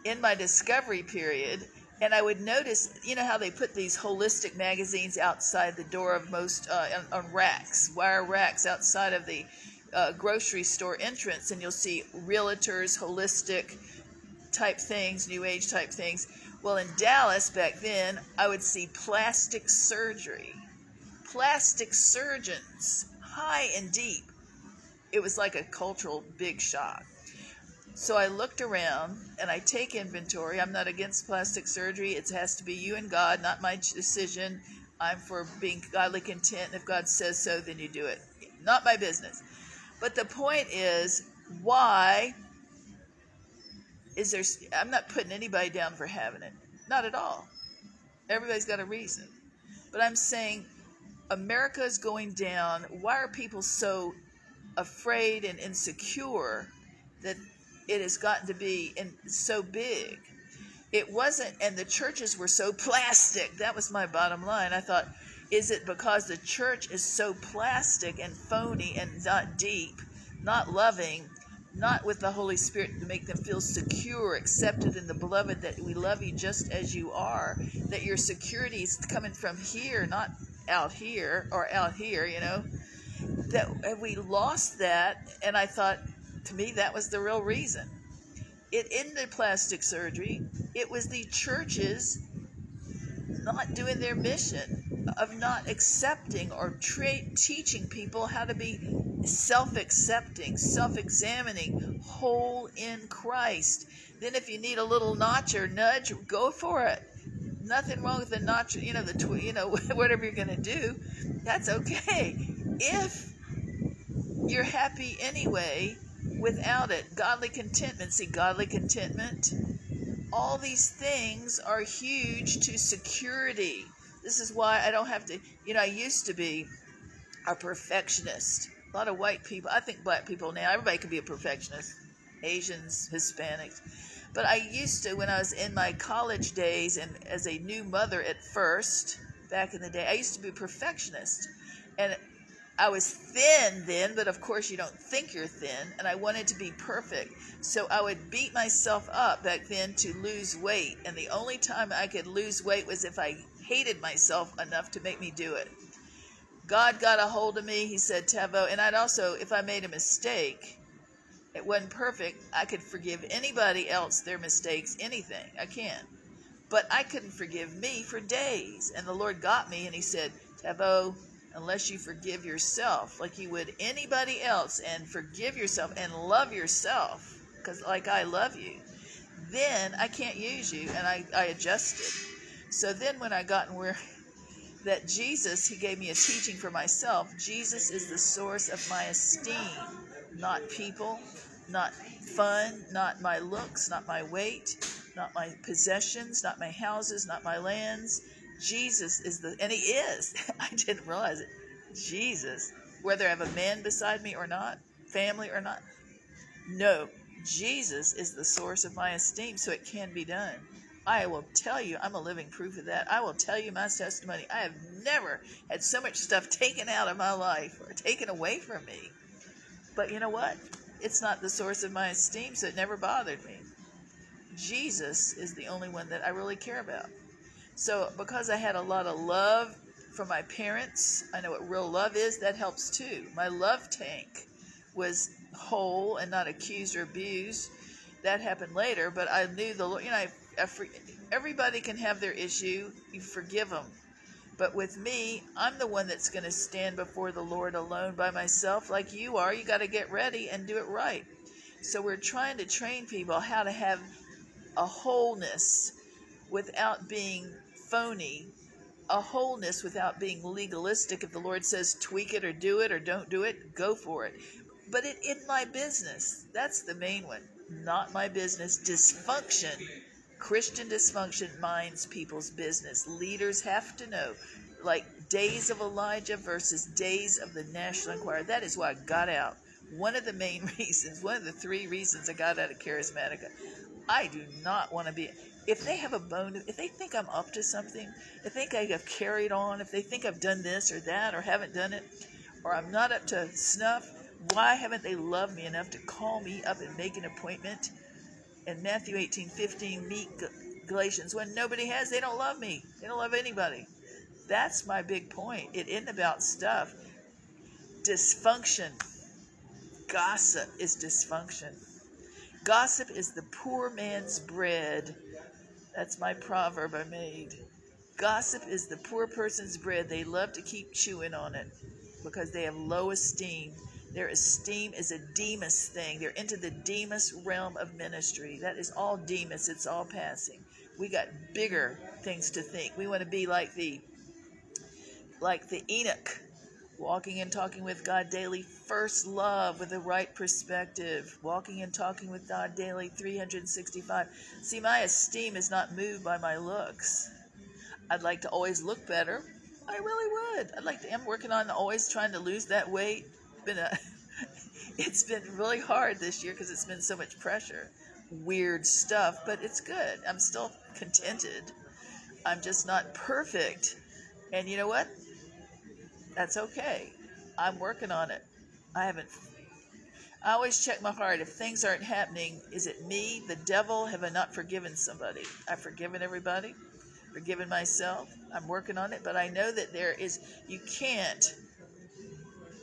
in my discovery period and I would notice, you know how they put these holistic magazines outside the door of most uh, on, on, racks, wire racks outside of the uh, grocery store entrance, and you'll see realtors, holistic type things, new age type things. Well, in Dallas back then, I would see plastic surgery, plastic surgeons, high and deep. It was like a cultural big shock. So I looked around and I take inventory. I'm not against plastic surgery. It has to be you and God, not my decision. I'm for being godly content. If God says so, then you do it. Not my business. But the point is, why is there? I'm not putting anybody down for having it. Not at all. Everybody's got a reason. But I'm saying America is going down. Why are people so afraid and insecure that it has gotten to be in, so big. It wasn't, and the churches were so plastic. That was my bottom line. I thought, is it because the church is so plastic and phony and not deep, not loving, not with the Holy Spirit to make them feel secure, accepted in the beloved, that we love you just as you are, that your security is coming from here, not out here or out here, you know? That we lost that, and I thought, to me, that was the real reason. It ended plastic surgery. It was the churches not doing their mission of not accepting or tra- teaching people how to be self accepting, self examining, whole in Christ. Then, if you need a little notch or nudge, go for it. Nothing wrong with the notch, you know, the tw- you know, whatever you're going to do, that's okay. If you're happy anyway, without it. Godly contentment. See, godly contentment. All these things are huge to security. This is why I don't have to, you know, I used to be a perfectionist. A lot of white people, I think black people now, everybody can be a perfectionist. Asians, Hispanics. But I used to, when I was in my college days and as a new mother at first, back in the day, I used to be a perfectionist. And I was thin then, but of course you don't think you're thin, and I wanted to be perfect. So I would beat myself up back then to lose weight, and the only time I could lose weight was if I hated myself enough to make me do it. God got a hold of me, he said, Taveau, and I'd also, if I made a mistake, it wasn't perfect, I could forgive anybody else their mistakes, anything. I can. But I couldn't forgive me for days. And the Lord got me and he said, Taveau, unless you forgive yourself like you would anybody else and forgive yourself and love yourself because like i love you then i can't use you and i, I adjusted. So then when i got in where that jesus he gave me a teaching for myself. Jesus is the source of my esteem not people not fun not my looks not my weight not my possessions not my houses not my lands Jesus is the, and he is. I didn't realize it. Jesus, whether I have a man beside me or not, family or not. No, Jesus is the source of my esteem, so it can be done. I will tell you, I'm a living proof of that. I will tell you my testimony. I have never had so much stuff taken out of my life or taken away from me. But you know what? It's not the source of my esteem, so it never bothered me. Jesus is the only one that I really care about. So, because I had a lot of love from my parents, I know what real love is, that helps too. My love tank was whole and not accused or abused. That happened later, but I knew the Lord, you know, I, I, everybody can have their issue, you forgive them. But with me, I'm the one that's going to stand before the Lord alone by myself, like you are. You got to get ready and do it right. So we're trying to train people how to have a wholeness without being phony, a wholeness without being legalistic. If the Lord says tweak it or do it or don't do it, go for it. But it in my business, that's the main one. Not my business. Dysfunction. Christian dysfunction minds people's business. Leaders have to know, like days of Elijah versus days of the National Enquirer. That is why I got out. One of the main reasons, one of the three reasons I got out of Charismatica, I do not want to be. If they have a bone, if they think I'm up to something, if they think I have carried on, if they think I've done this or that or haven't done it, or I'm not up to snuff, why haven't they loved me enough to call me up and make an appointment? In Matthew 18 15, meet Galatians. When nobody has, they don't love me. They don't love anybody. That's my big point. It isn't about stuff. Dysfunction. Gossip is dysfunction. Gossip is the poor man's bread. That's my proverb I made. Gossip is the poor person's bread. They love to keep chewing on it because they have low esteem. Their esteem is a Demas thing. They're into the Demas realm of ministry. That is all Demas, it's all passing. We got bigger things to think. We want to be like the like the Enoch, walking and talking with God daily, first love with the right perspective, walking and talking with God daily, 365. See, my esteem is not moved by my looks. I'd like to always look better. I really would. I'd like to. I'm working on always trying to lose that weight. Been a, it's been really hard this year because it's been so much pressure, weird stuff. But it's good. I'm still contented. I'm just not perfect. And you know what? That's okay. I'm working on it. I haven't. I always check my heart. If things aren't happening, is it me, the devil? Have I not forgiven somebody? I've forgiven everybody, forgiven myself. I'm working on it, but I know that there is. You can't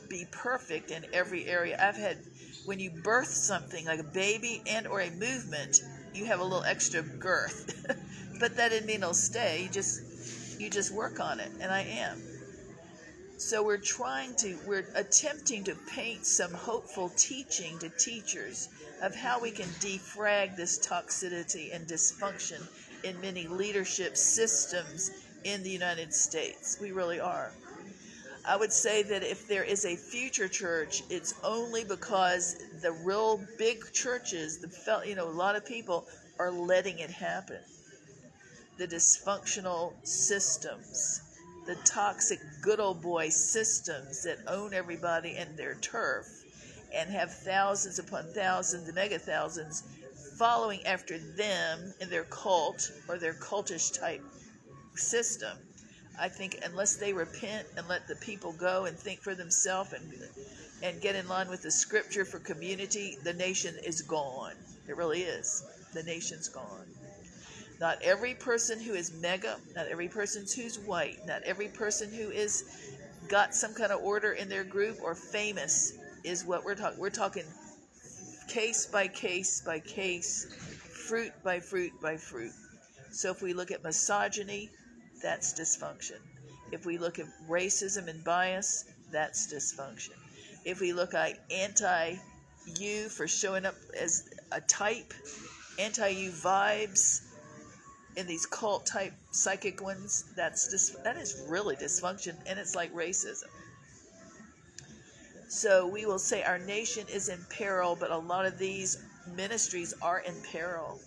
be perfect in every area. I've had when you birth something like a baby and or a movement, you have a little extra girth, but that didn't mean it'll stay. You just you just work on it, and I am. So we're trying to, we're attempting to paint some hopeful teaching to teachers of how we can defrag this toxicity and dysfunction in many leadership systems in the United States. We really are. I would say that if there is a future church, it's only because the real big churches, the you know, a lot of people are letting it happen. The dysfunctional systems the toxic good old boy systems that own everybody and their turf and have thousands upon thousands, mega thousands following after them in their cult or their cultish type system. I think unless they repent and let the people go and think for themselves and and get in line with the scripture for community, the nation is gone. It really is. The nation's gone. Not every person who is mega, not every person who's white, not every person who is got some kind of order in their group or famous is what we're talking. We're talking case by case by case, fruit by fruit by fruit. So if we look at misogyny, that's dysfunction. If we look at racism and bias, that's dysfunction. If we look at anti you for showing up as a type, anti you vibes, in these cult type psychic ones, that's just that is really dysfunction, and it's like racism. So we will say our nation is in peril, but a lot of these ministries are in peril.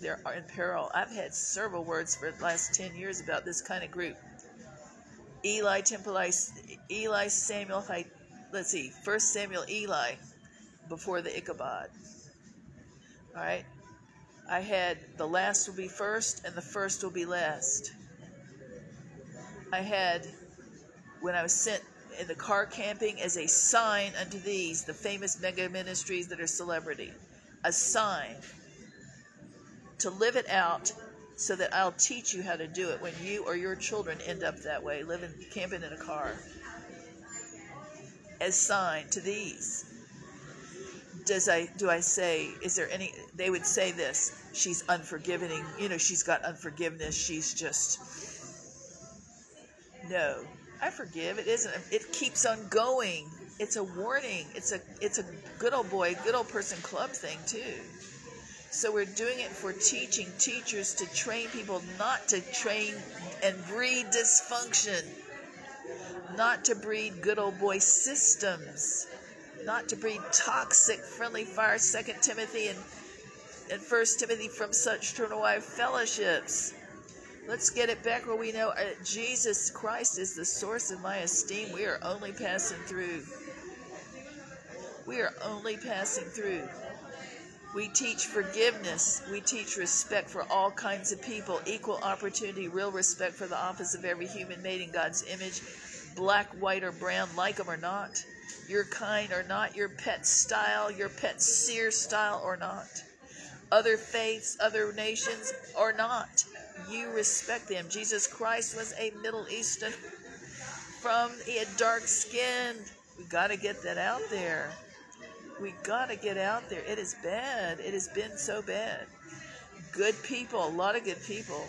They're in peril. I've had several words for the last ten years about this kind of group. Eli Temple, Eli Samuel. Let's see, First Samuel, Eli, before the Ichabod. All right, I had the last will be first and the first will be last. I had, when I was sent in the car camping, as a sign unto these, the famous mega ministries that are celebrity, a sign to live it out so that I'll teach you how to do it when you or your children end up that way, living, camping in a car. As sign to these does I do I say is there any they would say this she's unforgiving you know she's got unforgiveness she's just no. I forgive it isn't it keeps on going. It's a warning it's a it's a good old boy good old person club thing too. So we're doing it for teaching teachers to train people not to train and breed dysfunction not to breed good old boy systems not to breed toxic friendly fire, Second Timothy and, and First Timothy from such turn away fellowships. Let's get it back where we know uh, Jesus Christ is the source of my esteem. We are only passing through. We are only passing through. We teach forgiveness. We teach respect for all kinds of people, equal opportunity, real respect for the office of every human made in God's image, black, white, or brown, like them or not, your kind or not, your pet style, your pet seer style or not, other faiths, other nations or not. You respect them. Jesus Christ was a Middle Eastern from, he had dark skin. We got to get that out there. We got to get out there. It is bad. It has been so bad. Good people, a lot of good people,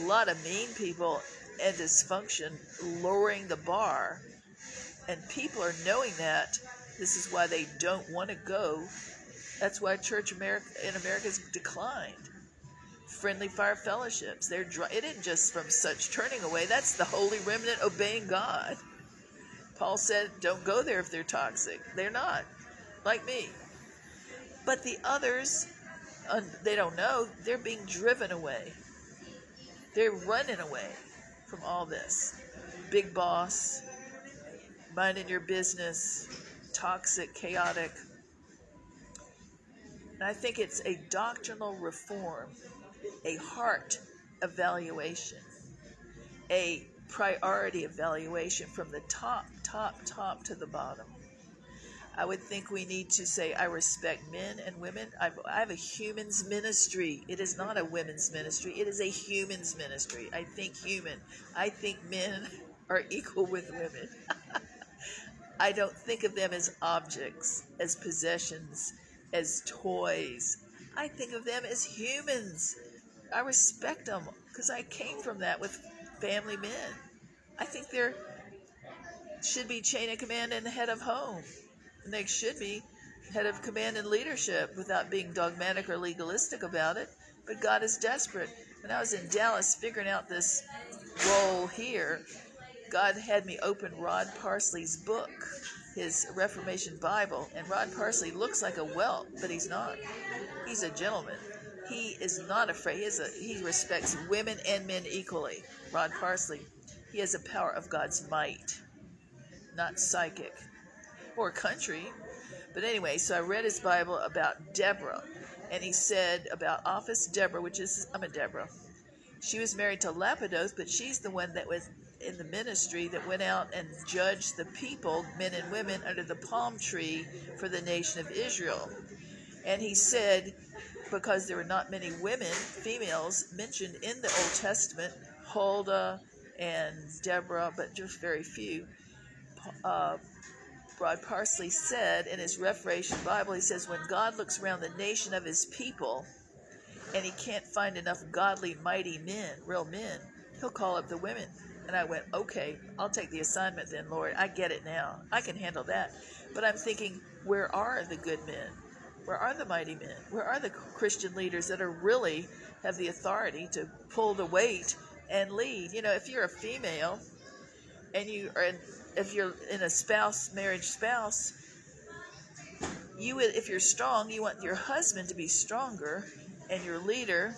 a lot of mean people, and dysfunction lowering the bar. And people are knowing that. This is why they don't want to go. That's why church America in America has declined. Friendly fire fellowships. They're dry, it isn't just from such turning away. That's the holy remnant obeying God. Paul said, "Don't go there if they're toxic." They're not, like me. But the others, uh, they don't know. They're being driven away. They're running away from all this. Big boss, minding your business, toxic, chaotic. And I think it's a doctrinal reform, a heart evaluation, a priority evaluation from the top, top, top to the bottom. I would think we need to say, I respect men and women. I've, I have a human's ministry. It is not a women's ministry, it is a human's ministry. I think human. I think men are equal with women. I don't think of them as objects, as possessions, as toys. I think of them as humans. I respect them because I came from that with family men. I think there should be chain of command and head of home and they should be head of command and leadership without being dogmatic or legalistic about it. But God is desperate. When I was in Dallas figuring out this role here, God had me open Rod Parsley's book, his Reformation Bible. And Rod Parsley looks like a whelp, but he's not. He's a gentleman. He is not afraid. He, a, he respects women and men equally. Rod Parsley. He has the power of God's might, not psychic or country. But anyway, so I read his Bible about Deborah, and he said about Office Deborah, which is, I'm a Deborah. She was married to Lapidoth, but she's the one that was in the ministry that went out and judged the people, men and women, under the palm tree for the nation of Israel. And he said, because there were not many women, females, mentioned in the Old Testament, Huldah and Deborah, but just very few. Uh, Parsley said in his Reformation Bible, he says, when God looks around the nation of his people and he can't find enough godly, mighty men, real men, he'll call up the women. And I went, okay, I'll take the assignment then, Lord. I get it now. I can handle that. But I'm thinking, where are the good men? Where are the mighty men? Where are the Christian leaders that are really have the authority to pull the weight and lead? You know, if you're a female and you are if you're in a spouse marriage spouse you would if you're strong you want your husband to be stronger and your leader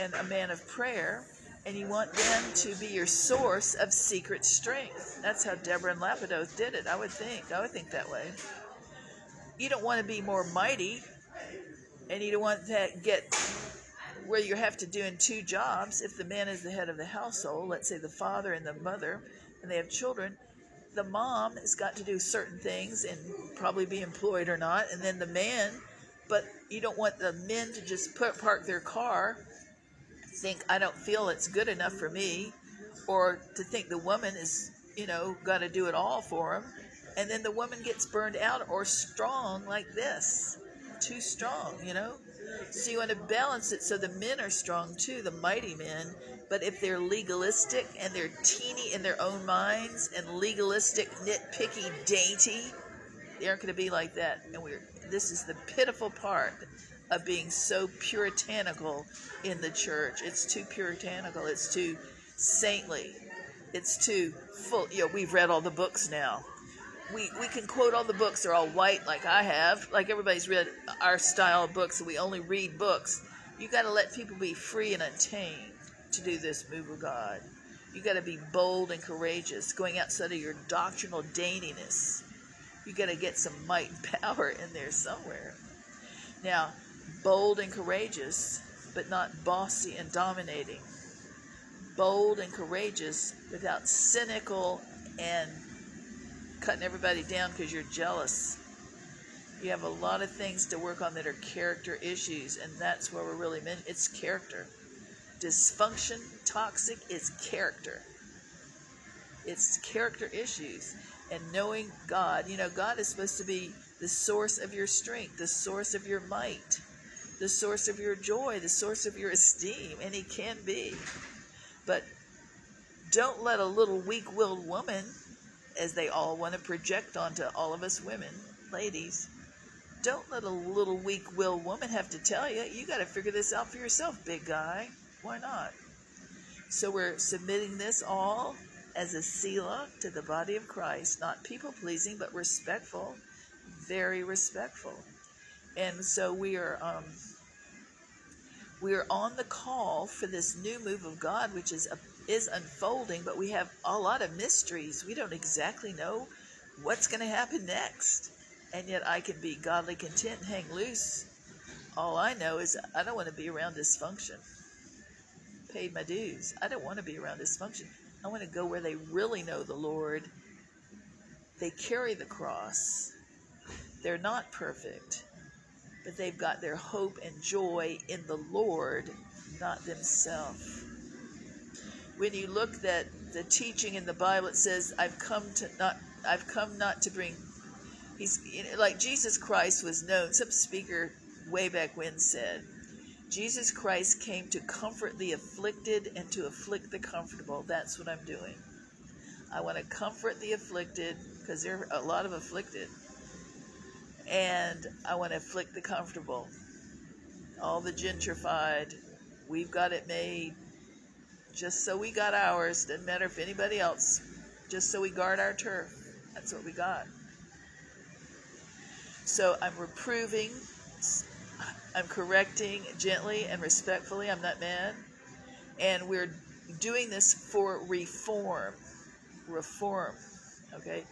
and a man of prayer and you want them to be your source of secret strength. That's how deborah and lapidoth did it i would think. I would think that way. You don't want to be more mighty and you don't want to get where you have to do in two jobs. If the man is the head of the household let's say the father and the mother and they have children the mom has got to do certain things and probably be employed or not, and then the man, but you don't want the men to just put park their car, think I don't feel it's good enough for me, or to think the woman is, you know, got to do it all for him, and then the woman gets burned out or strong like this, too strong, you know. So you want to balance it so the men are strong too, the mighty men, but if they're legalistic and they're teeny in their own minds and legalistic, nitpicky, dainty, they aren't going to be like that. And we're this is the pitiful part of being so puritanical in the church. It's too puritanical. It's too saintly. It's too full. You know, we've read all the books now. We, we can quote all the books. They're all white, like I have. Like everybody's read our style of books, we only read books. You got to let people be free and untamed to do this move of God. You got to be bold and courageous, going outside of your doctrinal daintiness. You got to get some might and power in there somewhere. Now, bold and courageous, but not bossy and dominating. Bold and courageous without cynical and cutting everybody down because you're jealous. You have a lot of things to work on that are character issues, and that's where we're really meant. It's character. Dysfunction, toxic, is character. It's character issues. And knowing God, you know, God is supposed to be the source of your strength, the source of your might, the source of your joy, the source of your esteem, and He can be. But don't let a little weak willed woman, as they all want to project onto all of us women, ladies, don't let a little weak willed woman have to tell you. You got to figure this out for yourself, big guy. Why not? So we're submitting this all as a Selah to the body of Christ, not people pleasing, but respectful, very respectful. And so we are um, we are on the call for this new move of God, which is is unfolding, but we have a lot of mysteries. We don't exactly know what's going to happen next, and yet I can be godly content and hang loose. All I know is I don't want to be around dysfunction. Paid my dues. I don't want to be around dysfunction. I want to go where they really know the Lord. They carry the cross. They're not perfect, but they've got their hope and joy in the Lord, not themselves. When you look at the teaching in the Bible, it says, "I've come to not. I've come not to bring." He's like Jesus Christ was known. Some speaker way back when said, Jesus Christ came to comfort the afflicted and to afflict the comfortable. That's what I'm doing. I want to comfort the afflicted because there are a lot of afflicted. And I want to afflict the comfortable. All the gentrified. We've got it made. Just so we got ours. Doesn't matter if anybody else. Just so we guard our turf. That's what we got. So I'm reproving I'm correcting gently and respectfully. I'm not mad. And we're doing this for reform. Reform. Okay?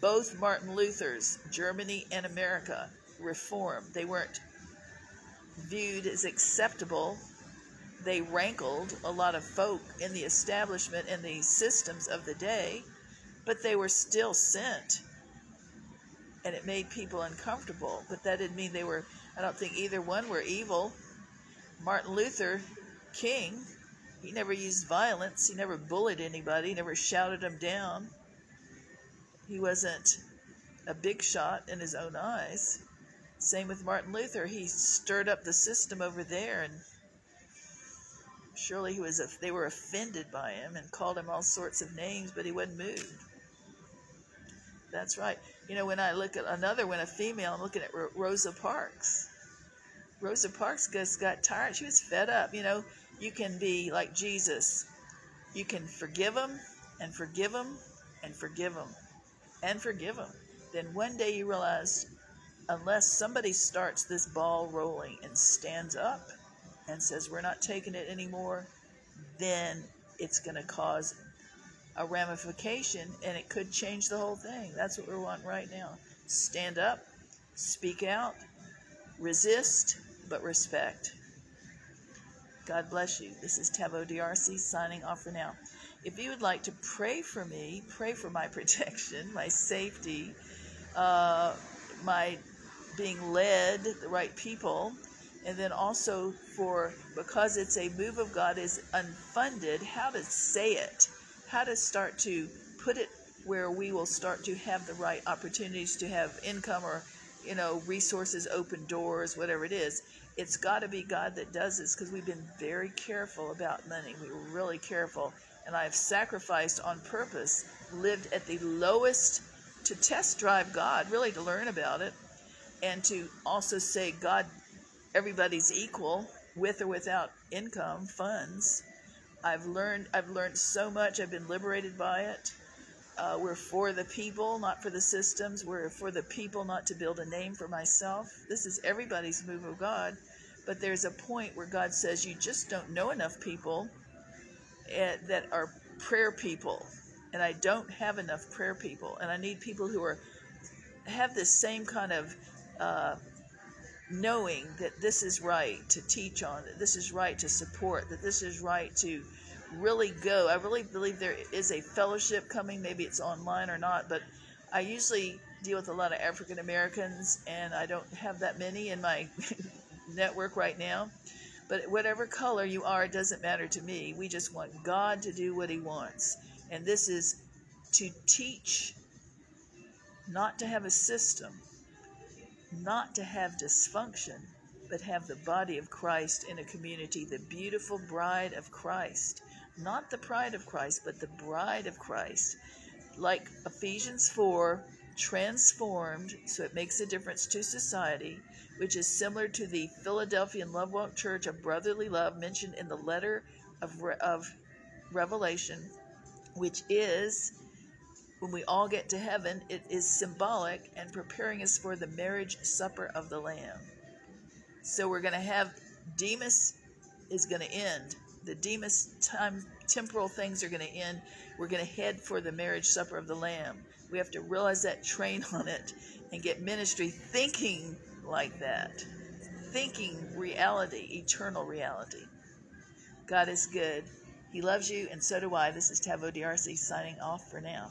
Both Martin Luther's, Germany and America, reform. They weren't viewed as acceptable. They rankled a lot of folk in the establishment and the systems of the day, but they were still sent. And it made people uncomfortable. But that didn't mean they were I don't think either one were evil. Martin Luther King, he never used violence, he never bullied anybody, he never shouted them down. He wasn't a big shot in his own eyes. Same with Martin Luther. He stirred up the system over there and surely he was they were offended by him and called him all sorts of names, but he wasn't moved. That's right. You know, when I look at another one, a female, I'm looking at Rosa Parks. Rosa Parks just got tired. She was fed up. You know, you can be like Jesus. You can forgive them and forgive them and forgive them and forgive them. Then one day you realize, unless somebody starts this ball rolling and stands up and says, We're not taking it anymore, then it's going to cause a ramification and it could change the whole thing. That's what we're wanting right now. Stand up, speak out, resist, but respect. God bless you. This is Taveau D'Arcy signing off for now. If you would like to pray for me, pray for my protection, my safety, uh, my being led, the right people, and then also for because it's a move of God is unfunded, how to say it how to start to put it where we will start to have the right opportunities to have income or you know resources open doors whatever it is. It's got to be god that does this because we've been very careful about money. We were really careful and i've sacrificed on purpose lived at the lowest to test drive god really to learn about it and to also say god everybody's equal with or without income funds I've learned I've learned so much. I've been liberated by it. Uh, we're for the people, not for the systems. We're for the people, not to build a name for myself. This is everybody's move of God. But there's a point where God says you just don't know enough people uh, that are prayer people. And I don't have enough prayer people. And I need people who are have this same kind of uh, knowing that this is right to teach on, that this is right to support, that this is right to really go. I really believe there is a fellowship coming. Maybe it's online or not, but I usually deal with a lot of African Americans, and I don't have that many in my network right now. But whatever color you are, it doesn't matter to me. We just want God to do what He wants. And this is to teach, not to have a system, not to have dysfunction, but have the body of Christ in a community, the beautiful bride of Christ. Not the pride of Christ, but the bride of Christ. Like Ephesians 4, transformed so it makes a difference to society which is similar to the Philadelphian Love Walk Church of Brotherly Love mentioned in the letter of, Re- of Revelation, which is when we all get to heaven, it is symbolic and preparing us for the marriage supper of the Lamb. So we're going to have Demas is going to end. The Demas time temporal things are going to end. We're going to head for the marriage supper of the Lamb. We have to realize that, train on it, and get ministry thinking like that. Thinking reality, eternal reality. God is good. He loves you, and so do I. This is Taveau D'Arcy signing off for now.